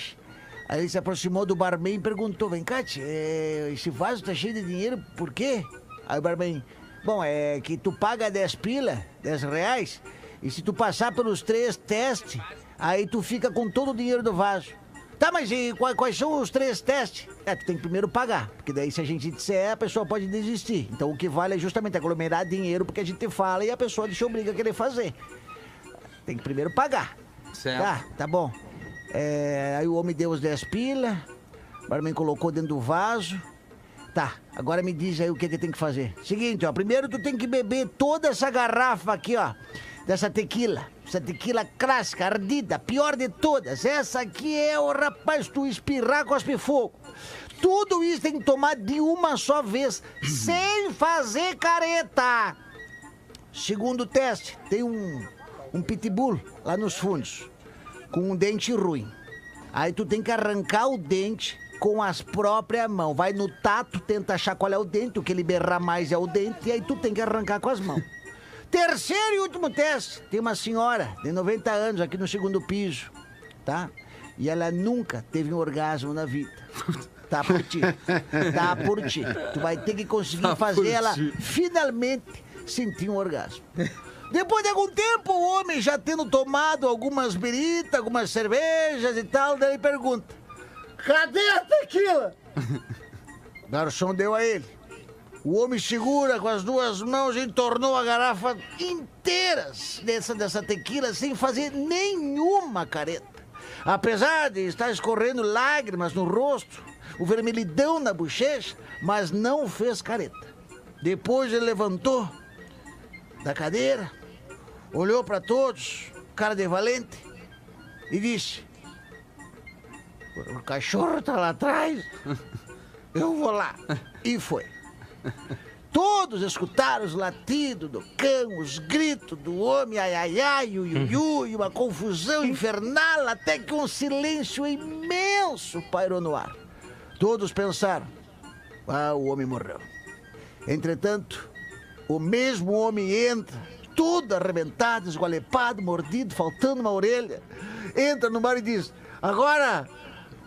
Aí ele se aproximou do barman e perguntou, vem cá, tchê, é, esse vaso tá cheio de dinheiro, por quê? Aí o barman, bom, é que tu paga 10 pila, 10 reais, e se tu passar pelos três testes, aí tu fica com todo o dinheiro do vaso. Tá, mas e quais, quais são os três testes? É, tu tem que primeiro pagar, porque daí se a gente disser, a pessoa pode desistir. Então o que vale é justamente aglomerar dinheiro, porque a gente fala e a pessoa te obriga a querer fazer. Tem que primeiro pagar. Certo. Tá, tá bom. É, aí o homem deu os 10 pila, o barman colocou dentro do vaso. Tá, agora me diz aí o que que tem que fazer. Seguinte, ó, primeiro tu tem que beber toda essa garrafa aqui, ó, dessa tequila, essa tequila clássica, ardida, pior de todas. Essa aqui é o rapaz, tu espirrar, cospe fogo. Tudo isso tem que tomar de uma só vez, sem fazer careta. Segundo teste, tem um, um pitbull lá nos fundos, com um dente ruim. Aí tu tem que arrancar o dente com as próprias mãos. Vai no tato, tenta achar qual é o dente, o que ele berrar mais é o dente, e aí tu tem que arrancar com as mãos. Terceiro e último teste, tem uma senhora de 90 anos aqui no segundo piso, tá? E ela nunca teve um orgasmo na vida. Tá por ti. Tá por ti. Tu vai ter que conseguir Tá fazer ela ti. finalmente sentir um orgasmo. Depois de algum tempo, o homem já tendo tomado algumas biritas, algumas cervejas e tal, daí ele pergunta: Cadê a tequila? Garçom deu a ele. O homem segura com as duas mãos e entornou a garrafa inteiras dessa, dessa tequila sem fazer nenhuma careta. Apesar de estar escorrendo lágrimas no rosto, o vermelhidão na bochecha, mas não fez careta. Depois ele levantou da cadeira, olhou para todos, cara de valente, e disse: O cachorro tá lá atrás, eu vou lá. E foi. Todos escutaram os latidos do cão, os gritos do homem, ai ai ai, o iu, e uma confusão infernal, até que um silêncio imenso pairou no ar. Todos pensaram: ah, o homem morreu. Entretanto, o mesmo homem entra, todo arrebentado, esgualepado, mordido, faltando uma orelha. Entra no bar e diz: Agora,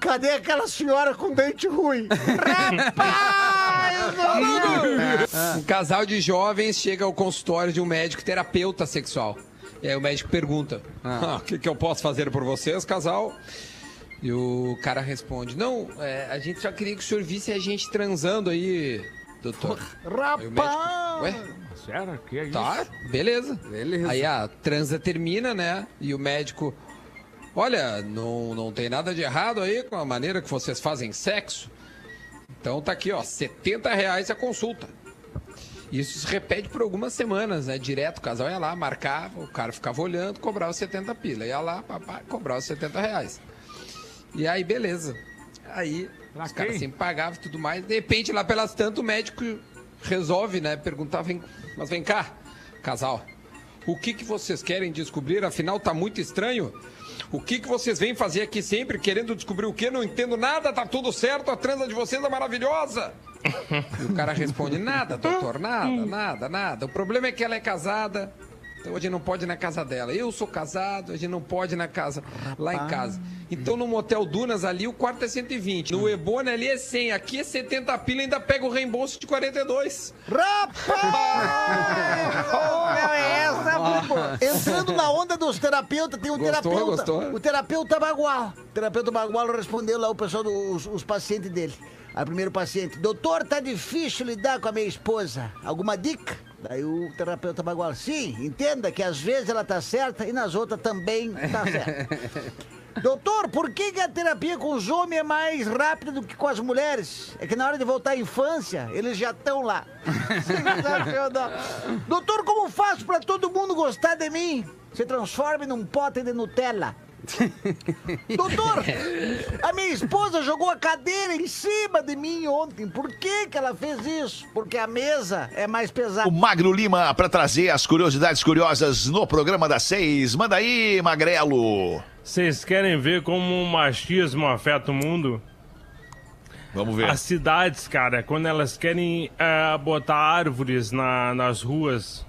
cadê aquela senhora com dente ruim? Rapaz! não, não. Um casal de jovens chega ao consultório de um médico terapeuta sexual. E aí o médico pergunta: "Ah, O que, que eu posso fazer por vocês, casal? E o cara responde: Não, é, a gente só queria que o senhor visse a gente transando aí, doutor. Aí o médico, Rapaz! Ué? Sério? Que é isso? Tá, beleza. Beleza. Aí a transa termina, né? E o médico. Olha, não, não tem nada de errado aí com a maneira que vocês fazem sexo. Então tá aqui, ó, 70 reais a consulta. Isso se repete por algumas semanas, né? Direto, o casal ia lá, marcava, o cara ficava olhando, cobrava 70 pila. Ia lá, papai, cobrava 70 reais. E aí, beleza. Aí, Pra os caras sempre pagavam e tudo mais. De repente, lá pelas tantas, o médico resolve, né? Perguntar, vem, mas vem cá, casal. O que, que vocês querem descobrir? Afinal, tá muito estranho. O que, que vocês vêm fazer aqui sempre, querendo descobrir o quê? Não entendo nada, tá tudo certo, a transa de vocês é maravilhosa. E o cara responde, nada, doutor, nada, nada, nada. O problema é que ela é casada, então a gente não pode ir na casa dela. Eu sou casado, a gente não pode ir na casa, lá em casa. Então no Motel Dunas ali, o quarto é 120. No Ebona ali é 100, aqui é 70 pila e ainda pega o reembolso de 42. Rapaz! Meu, é essa. Entrando na onda dos terapeutas, tem um Gostou, terapeuta. gostou? O terapeuta Bagual. O terapeuta Bagual respondeu lá o pessoal, dos os pacientes dele. Aí, primeiro paciente, doutor, tá difícil lidar com a minha esposa. Alguma dica? Daí o terapeuta Bagual, sim, entenda que às vezes ela tá certa e nas outras também tá certa. Doutor, por que, que a terapia com os homens é mais rápida do que com as mulheres? É que na hora de voltar à infância, eles já estão lá. Doutor, como faço pra todo mundo gostar de mim? Se transforme num pote de Nutella. Doutor, a minha esposa jogou a cadeira em cima de mim ontem. Por que, que ela fez isso? Porque a mesa é mais pesada. O Magno Lima para trazer as curiosidades curiosas no programa das seis. Manda aí, Magrelo. Vocês querem ver como o machismo afeta o mundo? Vamos ver. As cidades, cara, quando elas querem eh, botar árvores na- nas ruas,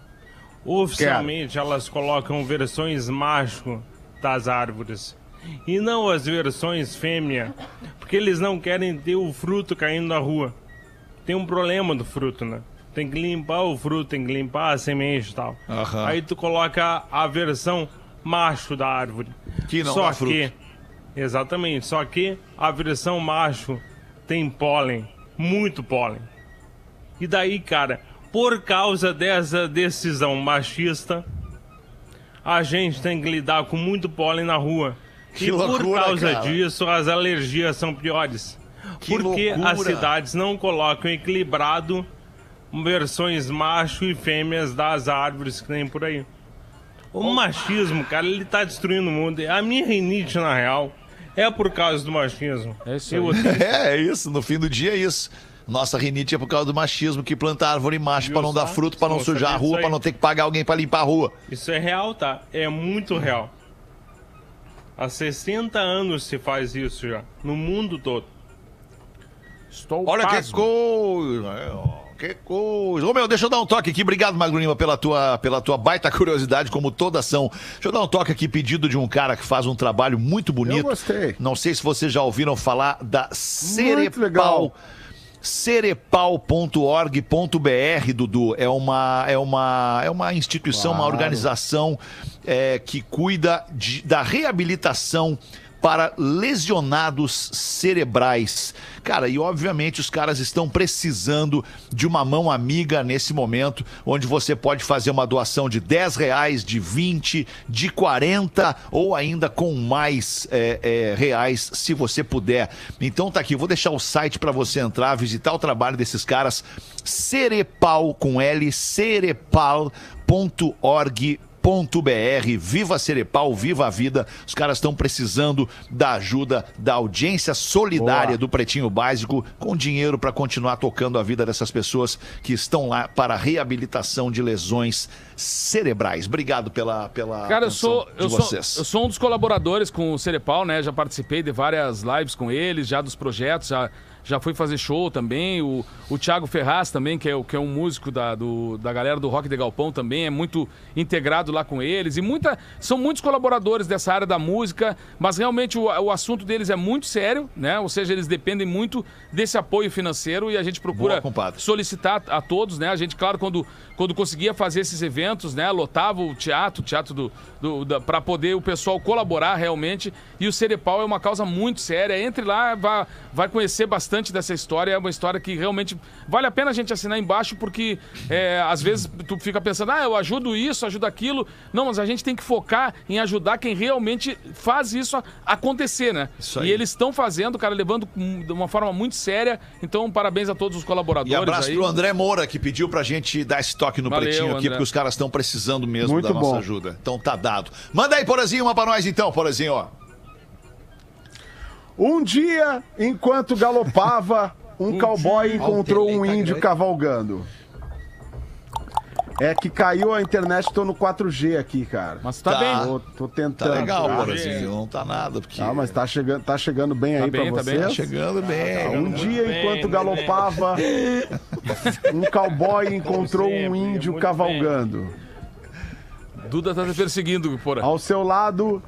oficialmente elas colocam versões macho das árvores. E não as versões fêmea, porque eles não querem ter o fruto caindo na rua. Tem um problema do fruto, né? Tem que limpar o fruto, tem que limpar a semente e tal. Aham. Aí tu coloca a versão macho da árvore. Que não Só dá fruto. que Exatamente, só que a versão macho tem pólen, muito pólen. E daí, cara, por causa dessa decisão machista, a gente tem que lidar com muito pólen na rua. Que e por loucura, causa cara. disso, as alergias são piores. Que porque loucura. as cidades não colocam equilibrado versões macho e fêmeas das árvores que tem por aí. O machismo, cara, ele tá destruindo o mundo. A minha rinite, na real, é por causa do machismo. É isso É, é isso. No fim do dia é isso. Nossa rinite é por causa do machismo que planta árvore macho pra não dar fruto, pra não Não sujar a rua, aí. não ter que pagar alguém pra limpar a rua. Isso é real, tá? É muito real. Há 60 anos se faz isso já, no mundo todo. Estou Olha que pasmo. coisa. é, Que coisa. Ô meu, deixa eu dar um toque aqui. Obrigado, Magro Lima, pela tua, pela tua baita curiosidade, como toda ação. Deixa eu dar um toque aqui, pedido de um cara que faz um trabalho muito bonito. Eu gostei. Não sei se vocês já ouviram falar da Cerepal. legal. Cerepal.org.br, Dudu, é uma, é uma, é uma instituição, uma organização é, que cuida de- da reabilitação para lesionados cerebrais. Cara, e obviamente os caras estão precisando de uma mão amiga nesse momento, onde você pode fazer uma doação de 10 reais, de 20, de 40 ou ainda com mais é, é, reais, se você puder. Então tá aqui, vou deixar o site para você entrar, visitar o trabalho desses caras, Cerepal com L, cerepal.org .br, viva Cerepal, viva a vida. Os caras estão precisando da ajuda da audiência solidária Boa. do Pretinho Básico com dinheiro para continuar tocando a vida dessas pessoas que estão lá para a reabilitação de lesões cerebrais. Obrigado pela pela Cara, eu sou, eu, sou, eu sou um dos colaboradores com o Cerepal, né? Já participei de várias lives com eles, já dos projetos, já, já fui fazer show também. O, o Thiago Ferraz também, que é, que é um músico da, do- da galera do Rock de Galpão também, é muito integrado lá com eles. E muita, são muitos colaboradores dessa área da música, mas realmente o, o assunto deles é muito sério, né? Ou seja, eles dependem muito desse apoio financeiro e a gente procura Boa, solicitar a todos, né? A gente, claro, quando, quando conseguia fazer esses eventos, né? Lotava o teatro, o teatro do, do, da, para poder o pessoal colaborar realmente. E o Cerepau é uma causa muito séria. Entre lá, vai, vai conhecer bastante dessa história. É uma história que realmente vale a pena a gente assinar embaixo, porque é, às vezes tu fica pensando, ah, eu ajudo isso, ajudo aquilo. Não, mas a gente tem que focar em ajudar quem realmente faz isso acontecer, né? Isso. E eles estão fazendo, cara, levando de uma forma muito séria. Então, parabéns a todos os colaboradores E abraço aí. pro André Moura, que pediu pra gente dar esse toque no Valeu, pretinho aqui, André. porque os caras estão precisando mesmo Muito da nossa bom. ajuda. Então tá dado. Manda aí, Porazinho, uma pra nós então, Porazinho, ó. Um dia, enquanto galopava, um, cowboy encontrou um índio cavalgando. É que caiu a internet, tô no 4G aqui, cara. Mas tá, Tá. bem. Tô, tô Tá tentando. legal, tá? Porazinho. Não tá nada, porque. Tá, mas tá chegando, tá chegando bem aí bem, pra tá bem, vocês? tá chegando bem. Um dia, bem, enquanto galopava, um cowboy encontrou um sempre, índio muito cavalgando. Duda tá te perseguindo, porra. Ao seu lado,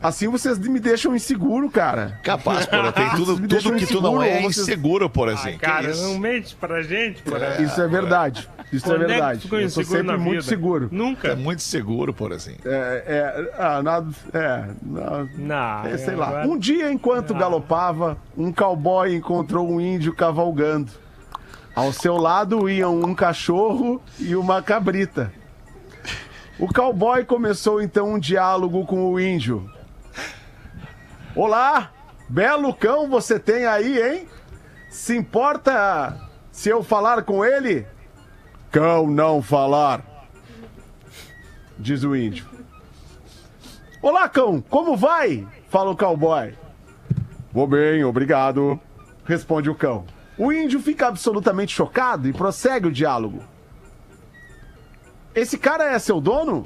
assim vocês me deixam inseguro, cara. Capaz, Porra. Tem tudo, me tudo deixam que tu não é inseguro, vocês- inseguro, Porazinho. Que Cara, isso? não mente pra gente, porra. Isso é verdade. Isso é Quando que tu verdade. ficou Eu inseguro sempre na muito vida? seguro. É Nunca. muito seguro, Porazinho. É, é, ah, nada, é, não, Não, é, sei lá. agora- Um dia, enquanto galopava, um cowboy encontrou um índio cavalgando. Ao seu lado iam um cachorro e uma cabrita. O cowboy começou então um diálogo com o índio. Olá, belo cão você tem aí, hein? Se importa se eu falar com ele? Cão não falar, diz o índio. Olá, cão, como vai? Fala o cowboy. Vou bem, obrigado, responde o cão. O índio fica absolutamente chocado e prossegue o diálogo. Esse cara é seu dono?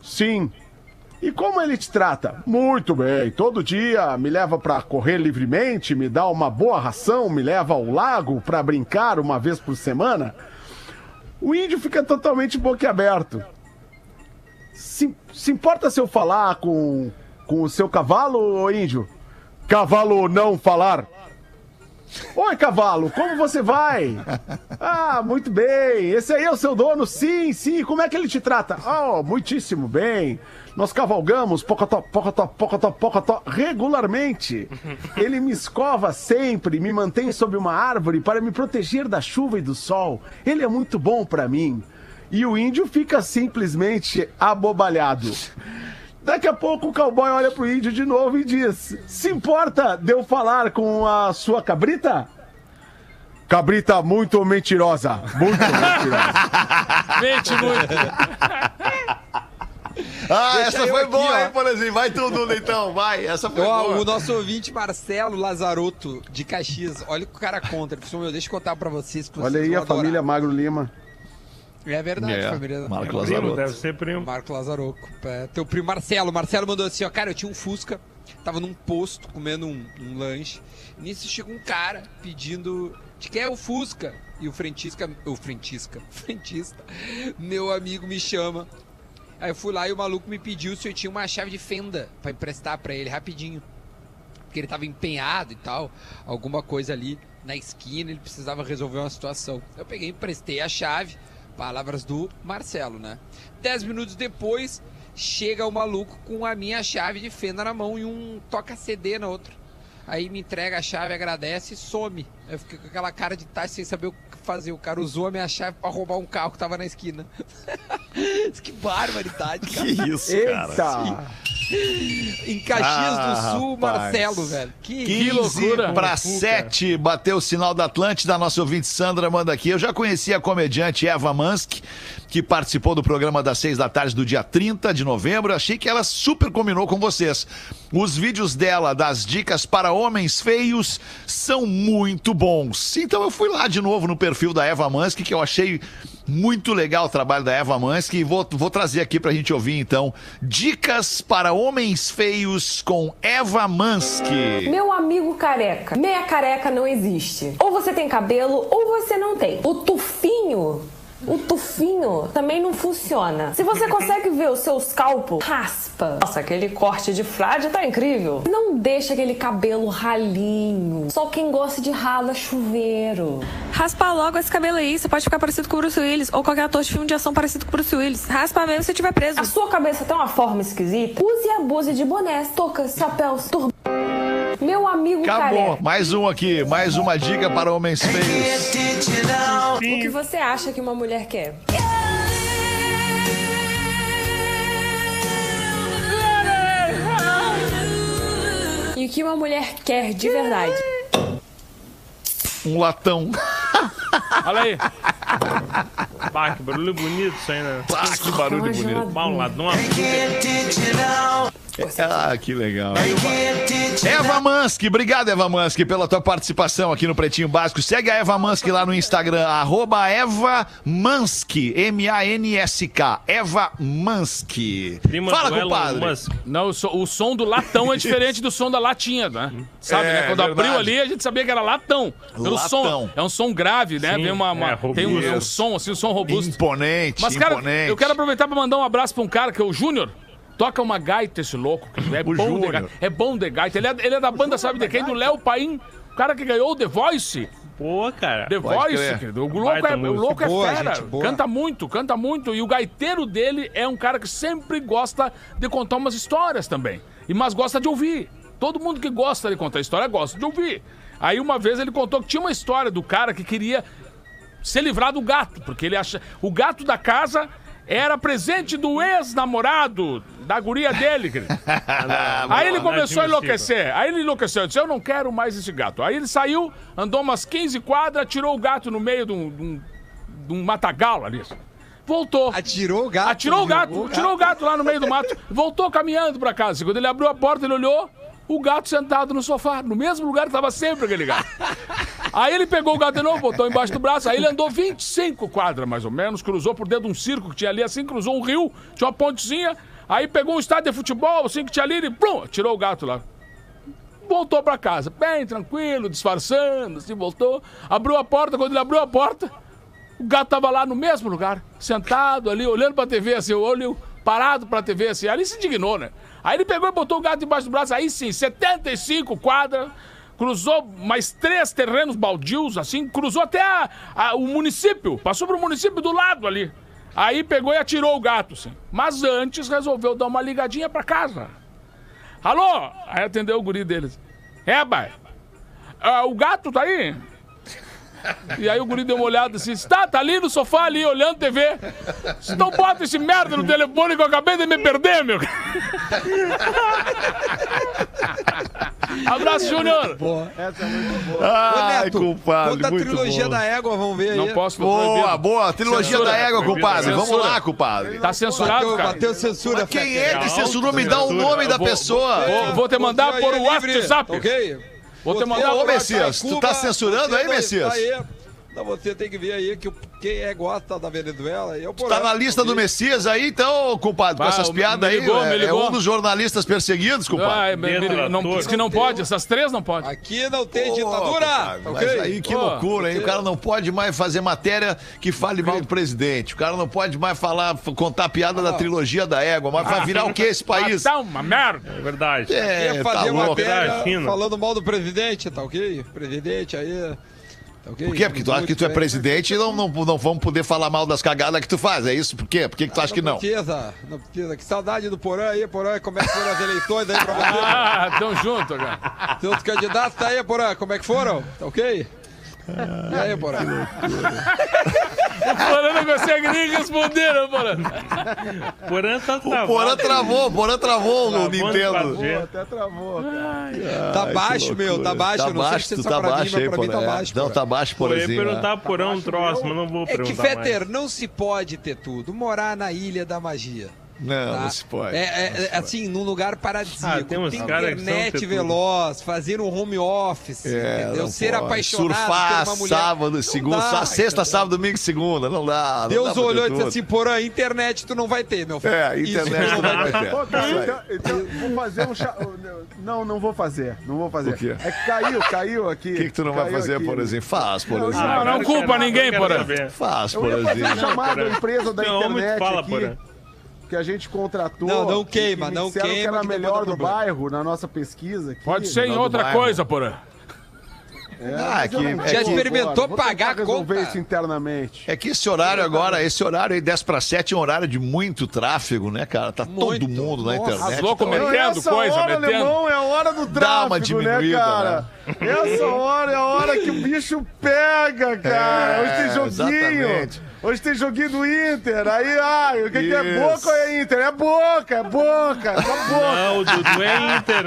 Sim. E como ele te trata? Muito bem. Todo dia me leva pra correr livremente, me dá uma boa ração, me leva ao lago pra brincar uma vez por semana. O índio fica totalmente boquiaberto. Se, se importa se eu falar com, com o seu cavalo, índio? Cavalo não falar. Oi, cavalo, como você vai? Ah, muito bem. Esse aí é o seu dono? Sim, sim. Como é que ele te trata? Oh, muitíssimo bem. Nós cavalgamos pocotó, pocotó, pocotó, pocotó regularmente. Ele me escova sempre, me mantém sob uma árvore para me proteger da chuva e do sol. Ele é muito bom para mim. E o índio fica simplesmente abobalhado. Daqui a pouco o cowboy olha pro índio de novo e diz: Se importa de eu falar com a sua cabrita? Cabrita muito mentirosa. Muito mentirosa. Mente muito. Ah, Deixa essa foi aqui, boa, ó. hein, Polezinho? Vai tu, Duda, então. Vai, essa foi Ó, boa. o nosso ouvinte Marcelo Lazarotto, de Caxias, olha o que o cara conta. Ele falou, meu, deixa eu contar pra vocês. Que Olha vocês aí a família adorar. Magro Lima. É verdade, É, família. Marco Lazarotto. deve ser primo. Marco Lazaroco. É, teu primo Marcelo. Marcelo mandou assim, ó, cara, eu tinha um Fusca, tava num posto comendo um, um lanche. Nisso chega um cara pedindo de quem é o Fusca. E o frentisca, o frentisca, frentista, meu amigo me chama. Aí eu fui lá e o maluco me pediu se eu tinha uma chave de fenda pra emprestar pra ele rapidinho. Porque ele tava empenhado e tal, alguma coisa ali na esquina, ele precisava resolver uma situação. Eu peguei e emprestei a chave, palavras do Marcelo, né? Dez minutos depois, chega o maluco com a minha chave de fenda na mão e um toca-CD na outra. Aí me entrega a chave, agradece e some. Eu fiquei com aquela cara de taxa sem saber o que fazer. O cara usou a minha chave pra roubar um carro que tava na esquina. que barbaridade, cara. Que isso, cara. Eita! Em Caxias Ah, do Sul, rapaz. Marcelo, velho. Que, 15 loucura. para Fuca. 7, bateu o sinal da Atlântida, nossa ouvinte Sandra manda aqui. Eu já conheci a comediante Eva Mansky, que participou do programa das 6 da tarde do dia 30 de novembro. Achei que ela super combinou com vocês. Os vídeos dela das dicas para homens feios são muito bons. Então eu fui lá de novo no perfil da Eva Mansky, que eu achei muito legal o trabalho da Eva Mansky e vou, vou trazer aqui pra gente ouvir então. Dicas para homens feios com Eva Mansky. Meu amigo careca, meia careca não existe. Ou você tem cabelo ou você não tem. O tufinho, o tufinho também não funciona. Se você consegue ver o seu scalpo, raspa. Nossa, aquele corte de frade tá incrível. Não deixa aquele cabelo ralinho. Só quem gosta de ralo é chuveiro. Raspa logo esse cabelo aí, você pode ficar parecido com o Bruce Willis ou qualquer ator de filme de ação parecido com o Bruce Willis. Raspa mesmo se tiver preso. A sua cabeça tem uma forma esquisita? Use e abuse de bonés, toucas, chapéus, turbans. Meu amigo Acabou. careca. Mais um aqui, mais uma dica para homens feios. O que você acha que uma mulher quer? E o que uma mulher quer de verdade? Um latão. Olha aí. Bah, que barulho bonito isso aí, né? Ah, que barulho bonito. Bah, um ladrão. Ah, que legal. Eva Mansky, obrigado, Eva Mansky, pela tua participação aqui no Pretinho Básico. Segue a Eva Mansky lá no Instagram, arroba Eva Mansky, M-A-N-S-K, Eva Mansky. Prima Fala, compadre. Musk. Não, o, so- o som do latão é diferente do som da latinha, né? Sabe, É, né? Quando verdade. abriu ali, a gente sabia que era latão. Pelo Latão. som. É um som grave, né? Sim, uma, uma- é, tem um, um som, assim, um som robusto. Imponente, Mas, cara, imponente. eu quero aproveitar pra mandar um abraço pra um cara que é o Júnior. Toca uma gaita esse louco. que É bom de gaita. É bom de gaita. Ele é, ele é da banda, sabe de quem? Do Léo Paim. O cara que ganhou o The Voice. Pô, cara. The Pode Voice, querido. O louco, Baita é, o louco é Boa, fera. gente. Canta muito, canta muito. E o gaiteiro dele é um cara que sempre gosta de contar umas histórias também. E mas gosta de ouvir. Todo mundo que gosta de contar história gosta de ouvir. Aí uma vez ele contou que tinha uma história do cara que queria se livrar do gato, porque ele acha. O gato da casa era presente do ex-namorado da guria dele, querido. Aí ele começou a enlouquecer. Aí ele enlouqueceu. Disse: Eu não quero mais esse gato. Aí ele saiu, andou umas 15 quadras, tirou o gato no meio de um, de um, de um matagal ali. Voltou. Atirou o gato. Atirou o gato, tirou o gato lá no meio do mato, voltou caminhando pra casa. Quando ele abriu a porta, ele olhou, o gato sentado no sofá, no mesmo lugar que tava sempre aquele gato. Aí ele pegou o gato de novo, botou embaixo do braço, aí ele andou 25 quadras mais ou menos, cruzou por dentro de um circo que tinha ali, assim, cruzou um rio, tinha uma pontezinha, aí pegou um estádio de futebol, assim, que tinha ali, e plum, tirou o gato lá voltou pra casa, bem tranquilo, disfarçando, assim, voltou. Abriu a porta, quando ele abriu a porta, o gato tava lá no mesmo lugar, sentado ali, olhando pra TV, assim, o olho parado pra TV, assim. Ali se indignou, né? Aí ele pegou e botou o gato embaixo do braço, aí sim, 75 quadras, cruzou mais três terrenos baldios, assim, cruzou até a- a- o município, passou pro município do lado ali. Aí pegou e atirou o gato, assim. Mas antes resolveu dar uma ligadinha pra casa. Alô? Aí atendeu o guri deles. É, pai. Ah, o gato tá aí? E aí o guri deu uma olhada assim, tá, tá ali no sofá ali, olhando TV. Então bota esse merda no telefone que eu acabei de me perder, meu. Abraço, Júnior. Essa é muito boa. Ai, Neto, compadre, Conta a trilogia bom. da égua, vamos ver aí. Não posso, Boa, boa. Trilogia Censura. da égua, compadre. Vamos lá, compadre. Tá censurado, Bateu, cara. bateu censura, Mas quem é que censurou? Me dá o nome da pessoa. Vou, vou te mandar por é WhatsApp. Ok? Vou te Você mandar Ô, Messias, tu tá censurando aí, Messias? tá aí. Não, você tem que ver aí que quem é gosta da Venezuela. Eu, Tá na lista do Messias aí, então, compadre, com essas piadas aí. ligou, é- É ligou. um dos jornalistas perseguidos, Ah, compadre. é, me- não, diz que não pode, essas três não pode. Aqui não tem Pô, ditadura. compadre, ok? Mas aí que Pô, loucura, hein? O cara não pode mais fazer matéria que fale mal do presidente. O cara não pode mais falar, contar piada da trilogia da égua. Mas vai virar o que esse país? Ah, tá uma merda. É verdade. É, tá fazer louco. matéria falando mal do presidente, tá ok? Presidente aí. Tá ok? Por quê? Porque tu acha que tu é bem. presidente e não, não, não vamos poder falar mal das cagadas que tu faz. É isso? Por quê? Por que, que tu acha que não? precisa, não precisa. Que saudade do Porã aí, Porã. Como é que foram as eleições aí pra você? Ah, tão junto, cara. Seus candidatos tá aí, Porã. Como é que foram? Tá ok? E aí, Porã? O Porã não consegue nem responder, né, Porã? Porã tá O travado. Porã travou, o Porã travou no Nintendo. Até travou, cara. Tá Ai, baixo, que meu. Tá baixo. Tá não sei baixo, se tu você tá tá pra mim, baixo mas aí, pra mim tá Porã. baixo. Não, tá baixo, Pô, eu ia Porãzinho. né? perguntar Porã um troço, mas não vou É que, perguntar mais. Fetter, não se pode ter tudo. Morar na Ilha da Magia. Não, tá? não se pode. É, é, é, assim, num lugar paradisíaco. Ah, tem uns internet veloz, fazer um home office, É, entendeu? Ser pode. apaixonado Surfar por uma mulher. sábado, segunda, dá, sexta, sábado, domingo, e segunda. Não dá. não Deus dá olhou e disse assim, porã, internet tu não vai ter, meu filho. É, Isso internet tu tu não vai ter. Pô, cara, Isso então, então vou fazer um chá. Não, não vou fazer. Não vou fazer. O quê? É que caiu, caiu aqui. O que, que tu não vai fazer, aqui. por exemplo? Faz, por Não, exemplo. Não culpa ninguém, Porã. Faz, Eu por ia fazer Porã. à empresa da internet fala, aqui, Porã. que a gente contratou. Não, não que- queima, que não disseram queima, que era a que melhor do problema. bairro na nossa pesquisa. Aqui. Pode ser em Não, outra coisa, Porã. É, Ah, não é Já experimentou agora, pagar a conta? isso internamente. É que esse horário agora, esse horário aí, 10 para 7, é um horário de muito tráfego, né, cara? Tá Muito. todo mundo na Nossa. internet. As então, metendo essa coisa, hora, metendo. alemão, é a hora do Dá uma tráfego, né, cara? Essa hora é a hora que o bicho pega, cara. É, Hoje tem joguinho. exatamente. Hoje tem joguinho do Inter. Aí, ai, o que, que é boca ou é Inter? É boca, é boca, é boca. Não, o Dudu é Inter.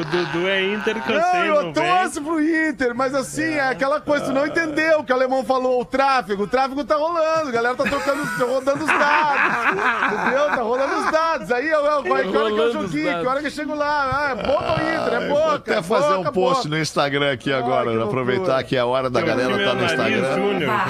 O Dudu é Inter, cansei, Não, eu não torço pro Inter, mas assim, é aquela coisa, tu não entendeu o que o alemão falou, o tráfego, o tráfego tá rolando, a galera tá trocando, tá rodando os dados, entendeu? Tá rolando os dados, aí eu, eu, vai, que hora que é joguinho, dados. que hora que eu chego lá, ah, é boca ou Inter, é Vou boca, até fazer boca, um post boca. no Instagram aqui agora, que aproveitar que é a hora da galera tá é no Instagram.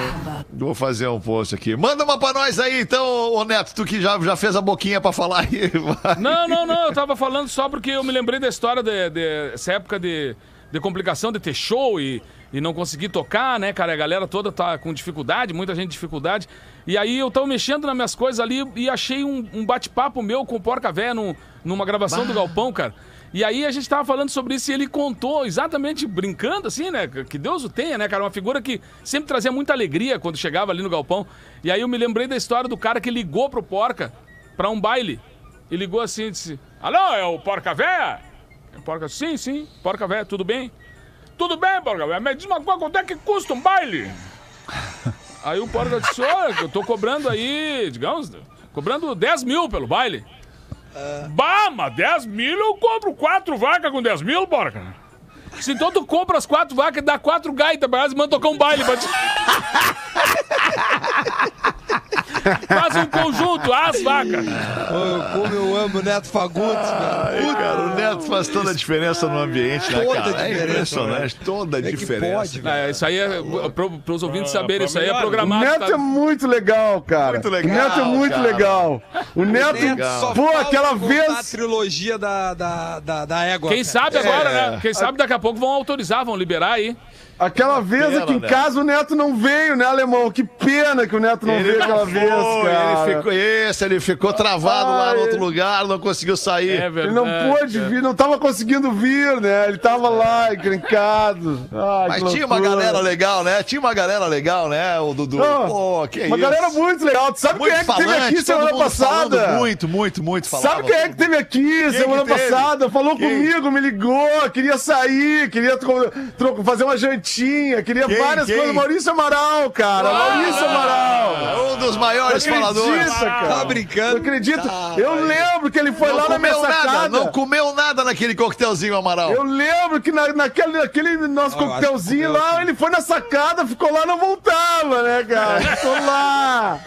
Vou fazer um post aqui. Manda uma pra nós aí, então, ô Neto, tu que já, já fez a boquinha pra falar aí. vai. Não, não, não. Eu tava falando só porque eu me lembrei da história de, de- essa época de, de complicação de ter show e, e não conseguir tocar, né, cara? A galera toda tá com dificuldade, muita gente dificuldade. E aí eu tava mexendo nas minhas coisas ali e achei um, um bate-papo meu com o Porca Véia num- numa gravação do Galpão, cara. E aí a gente tava falando sobre isso e ele contou exatamente brincando assim, né? Que Deus o tenha, né, cara? Uma figura que sempre trazia muita alegria quando chegava ali no galpão. E aí eu me lembrei da história do cara que ligou pro Porca pra um baile. E ligou assim e disse: Alô, é o Porca Véia? Porca, sim, sim, Porca Véia, tudo bem? Tudo bem, Porca Véia, mas diz uma coisa, quanto é que custa um baile? Aí o Porca disse: Olha, eu tô cobrando aí, digamos, cobrando 10 mil pelo baile. Bah, mas 10 mil eu compro quatro vacas com 10 mil, Porca. Se então tu compra as quatro vacas, dá quatro gaitas pra elas e manda tocar um baile pra ti. Faz um conjunto, as vacas. Como eu amo o Neto Fagundes, Ai, cara. cara, o Neto faz toda a diferença no ambiente, né, Toda cara? a É diferença, impressionante, toda a É diferença. pode. É, isso aí é pro, pros ouvintes Ah, saberem, isso aí é melhor. O programado. Neto tá? é muito legal, cara. Muito legal, O Neto é muito cara. legal. O Neto, Neto só pô, aquela vez... a trilogia da, da, da, da égua. Quem cara. sabe agora, É. né? Quem sabe daqui a pouco vão autorizar, vão liberar aí. Aquela vez pena, aqui em né? casa o Neto não veio, né, alemão? Que pena que o Neto não veio aquela foi, vez, cara. Ele ficou, esse, ele ficou travado lá no outro lugar, não conseguiu sair. É Ele verdade. não pôde vir, não tava conseguindo vir, né? Ele tava lá, encrencado. Ai, Mas tinha uma galera legal, né? Tinha uma galera legal, né, o Dudu? Não, Pô, que Uma isso. galera muito legal. Tu sabe Muito quem é que teve falante, aqui todo semana passada? Muito, muito, muito falava. Sabe quem é que teve aqui semana que teve? passada? Falou Quem? comigo, me ligou, queria sair, queria fazer uma jantinha tinha, queria Quem, várias quem? coisas. Maurício Amaral, cara. Maurício Amaral. Um dos maiores Não acredita, faladores. cara. Tá brincando? Não acredito. Tá, eu lembro que ele foi Não lá na minha nada, sacada. não comeu nada naquele coquetelzinho, Amaral. Eu lembro que na, naquele, naquele nosso Não, coquetelzinho lá, ele foi na sacada, ficou lá, não voltava, né, cara? Ficou lá.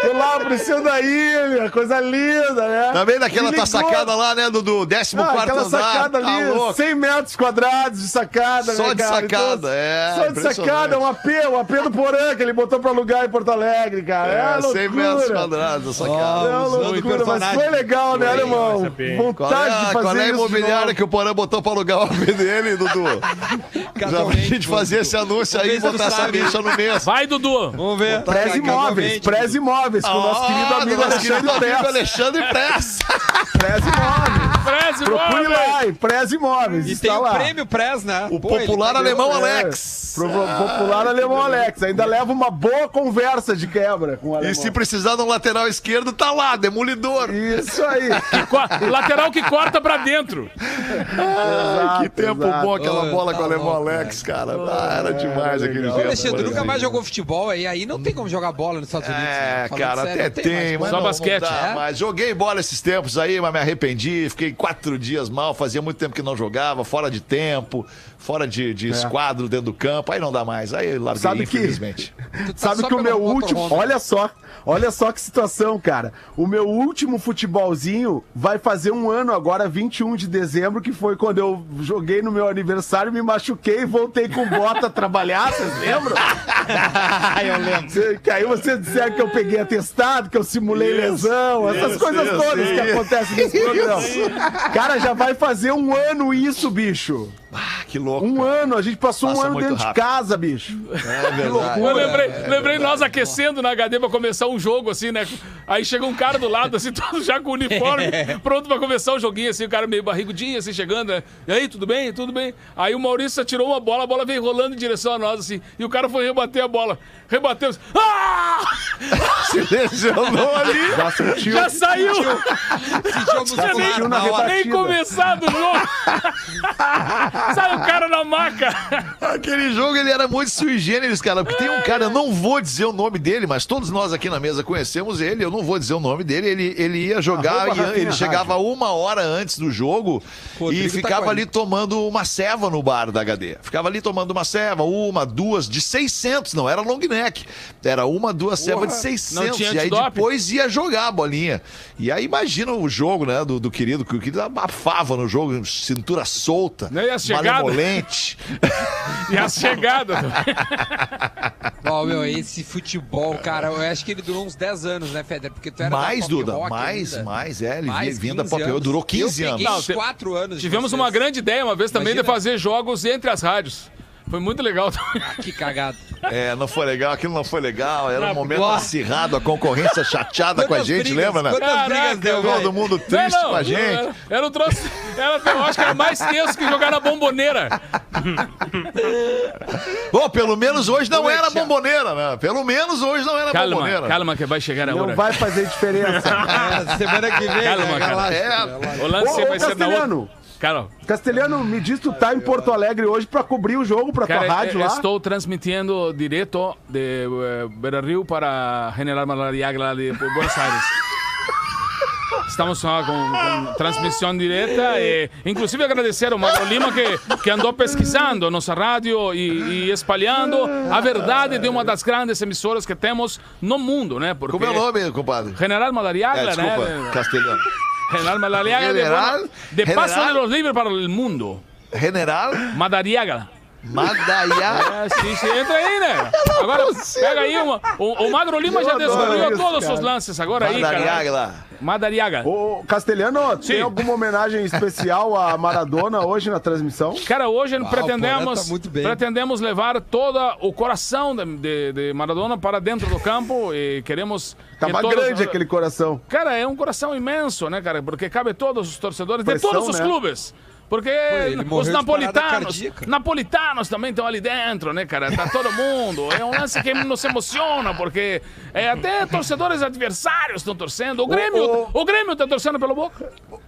Ficou lá, apareceu da ilha, coisa linda, né? Também daquela tua sacada lá, né, do, do 14 Ah, quarto aquela andar. sacada tá ali, louco. 100 metros quadrados de sacada, Só né, de cara? sacada, é, Só de sacada, um AP, um AP do Porã que ele botou pra alugar em Porto Alegre, cara. É, É, 100 loucura. metros quadrados, essa sacada. É loucura, mas foi legal, né, alemão? essa bem. Qual é, Vontade de a- fazer qual é a imobiliária que o Porã botou pra alugar o AP dele, Dudu? Já pra gente fazer esse anúncio aí e botar essa bicha no mês. Vai, Dudu. Vamos ver. Prez Imóveis, Prez Imóveis, com o nosso querido Ah, amigo querido amigo. Alexandre Press. Prez Imóveis. Preze, Procure imóveis. lá, hein? Prez Imóveis. E está tem o lá. prêmio Prez, né? O Pô, popular tá alemão ganhando- Alex. Pro popular alemão Alex. Ainda leva uma boa conversa de quebra com o alemão. E se precisar de um lateral esquerdo, tá lá, demolidor. Isso aí. Co- Lateral que corta pra dentro. Ai, que tempo exato. bom aquela Ô, bola tá com o alemão louco, Alex, cara. Ah, era demais aquele tempo. Alexandre, por nunca mais jogou futebol aí, aí não tem como jogar bola nos Estados Unidos. né? É, Falando cara, sério, até tem, mais mas Só não, basquete. não dá É? mais. Joguei bola esses tempos aí, mas me arrependi. Fiquei quatro dias mal, fazia muito tempo que não jogava, fora de tempo, fora de, de esquadro dentro do campo. Aí não dá mais. Aí larguei, Sabe que- infelizmente. Tu tá Sabe que o meu motorhome. último. Olha só, olha só que situação, cara. O meu último futebolzinho vai fazer um ano agora, 21 de dezembro, que foi quando eu joguei no meu aniversário, me machuquei e voltei com bota a trabalhar, vocês lembram? eu lembro. Que aí você disser que eu peguei atestado, que eu simulei lesão, essas isso, coisas isso, todas que isso. acontecem nesse programa. Cara, já vai fazer um ano isso, bicho. Ah, que louco. Um cara. ano, a gente passou Passa um ano dentro rápido. de casa, bicho. É verdade. Eu lembrei, lembrei nós aquecendo na HD pra começar um jogo, assim, né? Aí chega um cara do lado, assim, todo já com o uniforme, pronto pra começar o joguinho, assim, o cara meio barrigudinho, assim, chegando, né? E aí, tudo bem? Tudo bem? Aí o Maurício atirou uma bola, a bola veio rolando em direção a nós, assim, e o cara foi rebater a bola. Rebateu, assim, ah! Se lesionou ali. Já sentiu. Já saiu! Sentimos Já nem, sentiu na nem rebatida. começado o jogo! Sai o cara na maca! Aquele jogo ele era muito sui generis, cara. Porque tem um cara, eu não vou dizer o nome dele, mas todos nós aqui na mesa conhecemos ele. Eu não vou dizer o nome dele. Ele, ele ia jogar, ia- ele chegava uma hora antes do jogo Rodrigo e tá ficava com ali tomando uma ceva no bar da HD. Ficava ali tomando uma ceva, uma, duas, de 600, não era long neck. Era uma, duas cevas de 600. Não tinha e aí depois ia jogar a bolinha. E aí imagina o jogo, né, do, do querido, que o querido abafava no jogo, cintura solta, Né, e malemolente. E as chegadas. Ó, meu, esse futebol, cara, eu acho que ele durou uns 10 anos, né, Feder? Porque tu era Mais, da Duda, mais, ainda. mais, é, ele Mais vinha da 15 Pop anos. durou 15 eu anos. Não, uns te- 4 anos. Tivemos uma grande ideia uma vez também Imagina. de fazer jogos entre as rádios. Foi muito legal. Ah, que cagado. É, não foi legal, aquilo não foi legal, era um Não, momento acirrado, a concorrência chateada com a gente, brigas, lembra, né? quantas brigas deu, Todo mundo triste Não, não, com a gente. Era, era um troço. Era, eu acho que era mais tenso que jogar na bomboneira. Bom, pelo menos hoje não era bomboneira, né? Pelo menos hoje não era Calma, bomboneira. calma que vai chegar a Não hora. vai fazer diferença. É, semana que vem, Calma, né, cara. É. O lance Ô, ô, vai ser na outra. Castelhano, Cara, Castelhano, me diz, tu tá em Porto Alegre hoje pra cobrir o jogo pra cara, tua rádio eh, lá? estou transmitindo direto de eh, Beira Rio para General Malariaga lá de Buenos Aires. Estamos com, com transmissão direta e, inclusive, agradecer ao Mauro Lima que, que andou pesquisando nossa rádio e, e espalhando a verdade de uma das grandes emissoras que temos no mundo, né? Porque Como é o nome, compadre? General Madariaga, É, desculpa, né? castelhano. General Madariaga General- de, de Paso de los Libres para o mundo. General Madariaga. Madaya. É, sim, sim, entra aí, né? Agora, pega aí uma. O, o Magro Lima já descobriu todos os cara. lances agora aí, Madariaga cara. lá. Madariaga. Ô, Castelhano, tem alguma homenagem especial a Maradona hoje na transmissão? Cara, hoje o pretendemos, tá muito bem. pretendemos levar todo o coração de, de- de Maradona para dentro do campo e queremos. Tava que todos- grande aquele coração. Cara, é um coração imenso, né, cara? Porque cabe todos os torcedores Pressão, de todos os né? clubes. Porque morreu os napolitanos, napolitanos também estão ali dentro, né, cara? Tá todo mundo. É um lance que nos emociona, porque é, até torcedores adversários estão torcendo. O Grêmio, o- o Grêmio tá torcendo pelo Boca. Ô,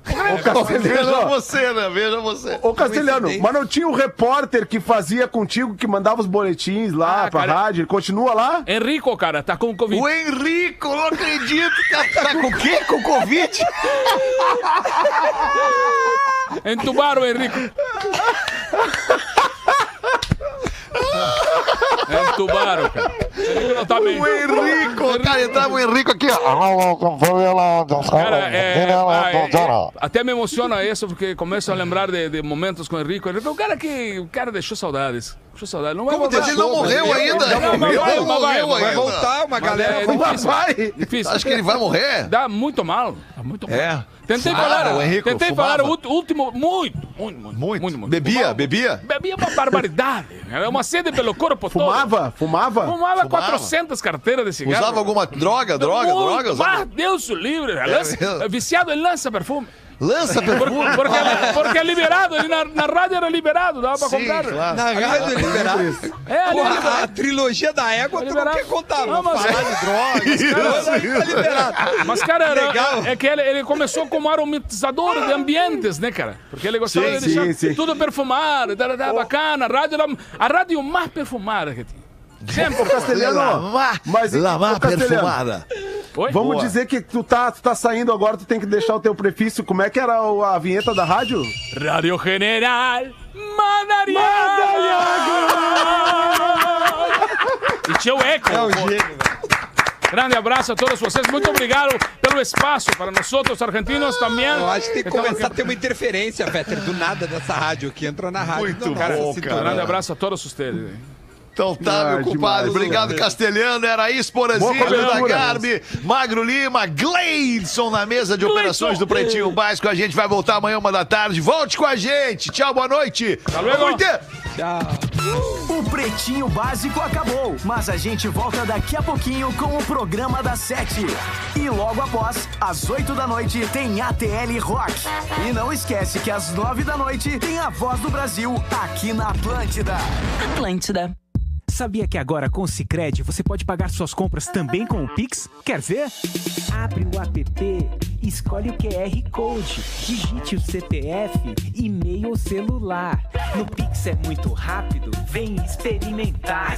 Castelhano, Veja você, né? Veja você. Ô, Castelhano, mas não tinha o repórter que fazia contigo, que mandava os boletins lá Ah, pra cara. rádio? Ele continua lá? Henrico, cara, tá com Covid. O Henrico, não acredito. Tá, tá com o quê? Com Covid? Entubaram o Henrico. Entubaram, cara. O Henrico não tá bem. O Henrico, cara, entrava o Henrico aqui, ó. Cara, é, ah, é, é, até me emociona isso, porque começo a lembrar de, de momentos com o Henrico. É um cara que o cara deixou saudades. Deixou saudades. Não vai Como voltar. ele não morreu ainda? Não, vai, não mas vai, morreu Vai ainda. voltar uma Mas galera. é vai- difícil. Vai! Difícil. Acho que ele vai morrer? Dá muito mal. Dá muito mal. É. Tentei Fumava, falar, o Henrico, tentei fumava? falar o último, muito, muito, muito, Muito. muito, muito. Bebia, Fumava. bebia? Bebia uma barbaridade. Era uma sede pelo corpo todo. Fumava? Fumava? Fumava 400 carteras de cigarro. Usava alguma droga, droga, Muito. droga? Usava... Ah, Deus o livre. Lança- mesmo? viciado em lança-perfume. Lança Por- perfume. porque, porque é liberado. Ali na, na rádio era liberado, dava pra Sim, comprar. claro. Na rádio liberado. É, ali Porra, liberado. a trilogia da égua, tu não Liberado. quer contar, Não, mas- Falar de drogas, cara, aí tá liberado. Mas, cara, era- Legal. é que ele, ele começou como aromatizador de ambientes, né, cara? Porque ele gostava Sim, de deixar sim, sim. tudo perfumado, tá, tá, bacana. A rádio, era, a rádio mais perfumada que tinha. Sempre. Castelhano, Lamar, mas Castelhano, perfumada. Oi? Vamos Boa. dizer que tu tá, tu tá saindo agora, tu tem que deixar o teu prefixo. Como é que era o- a vinheta da rádio? Rádio General Madariaga. E tinha o eco. É pô. gênio. Grande abraço a todos vocês. Muito obrigado pelo espaço para nós outros argentinos também. Eu acho que tem que Então, começar a ter uma interferência, Fetter, do nada dessa rádio aqui. Entrou na rádio. Muito bom. Grande abraço a todos vocês. Então tá, Ah, meu compadre. Obrigado, cara. Castelhano. Era isso, Porazinho da. Garbi, Magro Lima, Gleidson na mesa de operações do Pretinho Básico. A gente vai voltar amanhã, uma da tarde. Volte com a gente. Tchau, boa noite. noite. Tchau. O Pretinho Básico acabou, mas a gente volta daqui a pouquinho com o programa das sete. E logo após, às oito da noite, tem ATL Rock. E não esquece que às nove da noite tem a Voz do Brasil aqui na Atlântida. Atlântida. Sabia que agora com o Cicred você pode pagar suas compras também com o Pix? Quer ver? Abre o app, escolhe o QR Code, digite o CPF, e-mail ou celular. No Pix é muito rápido, vem experimentar.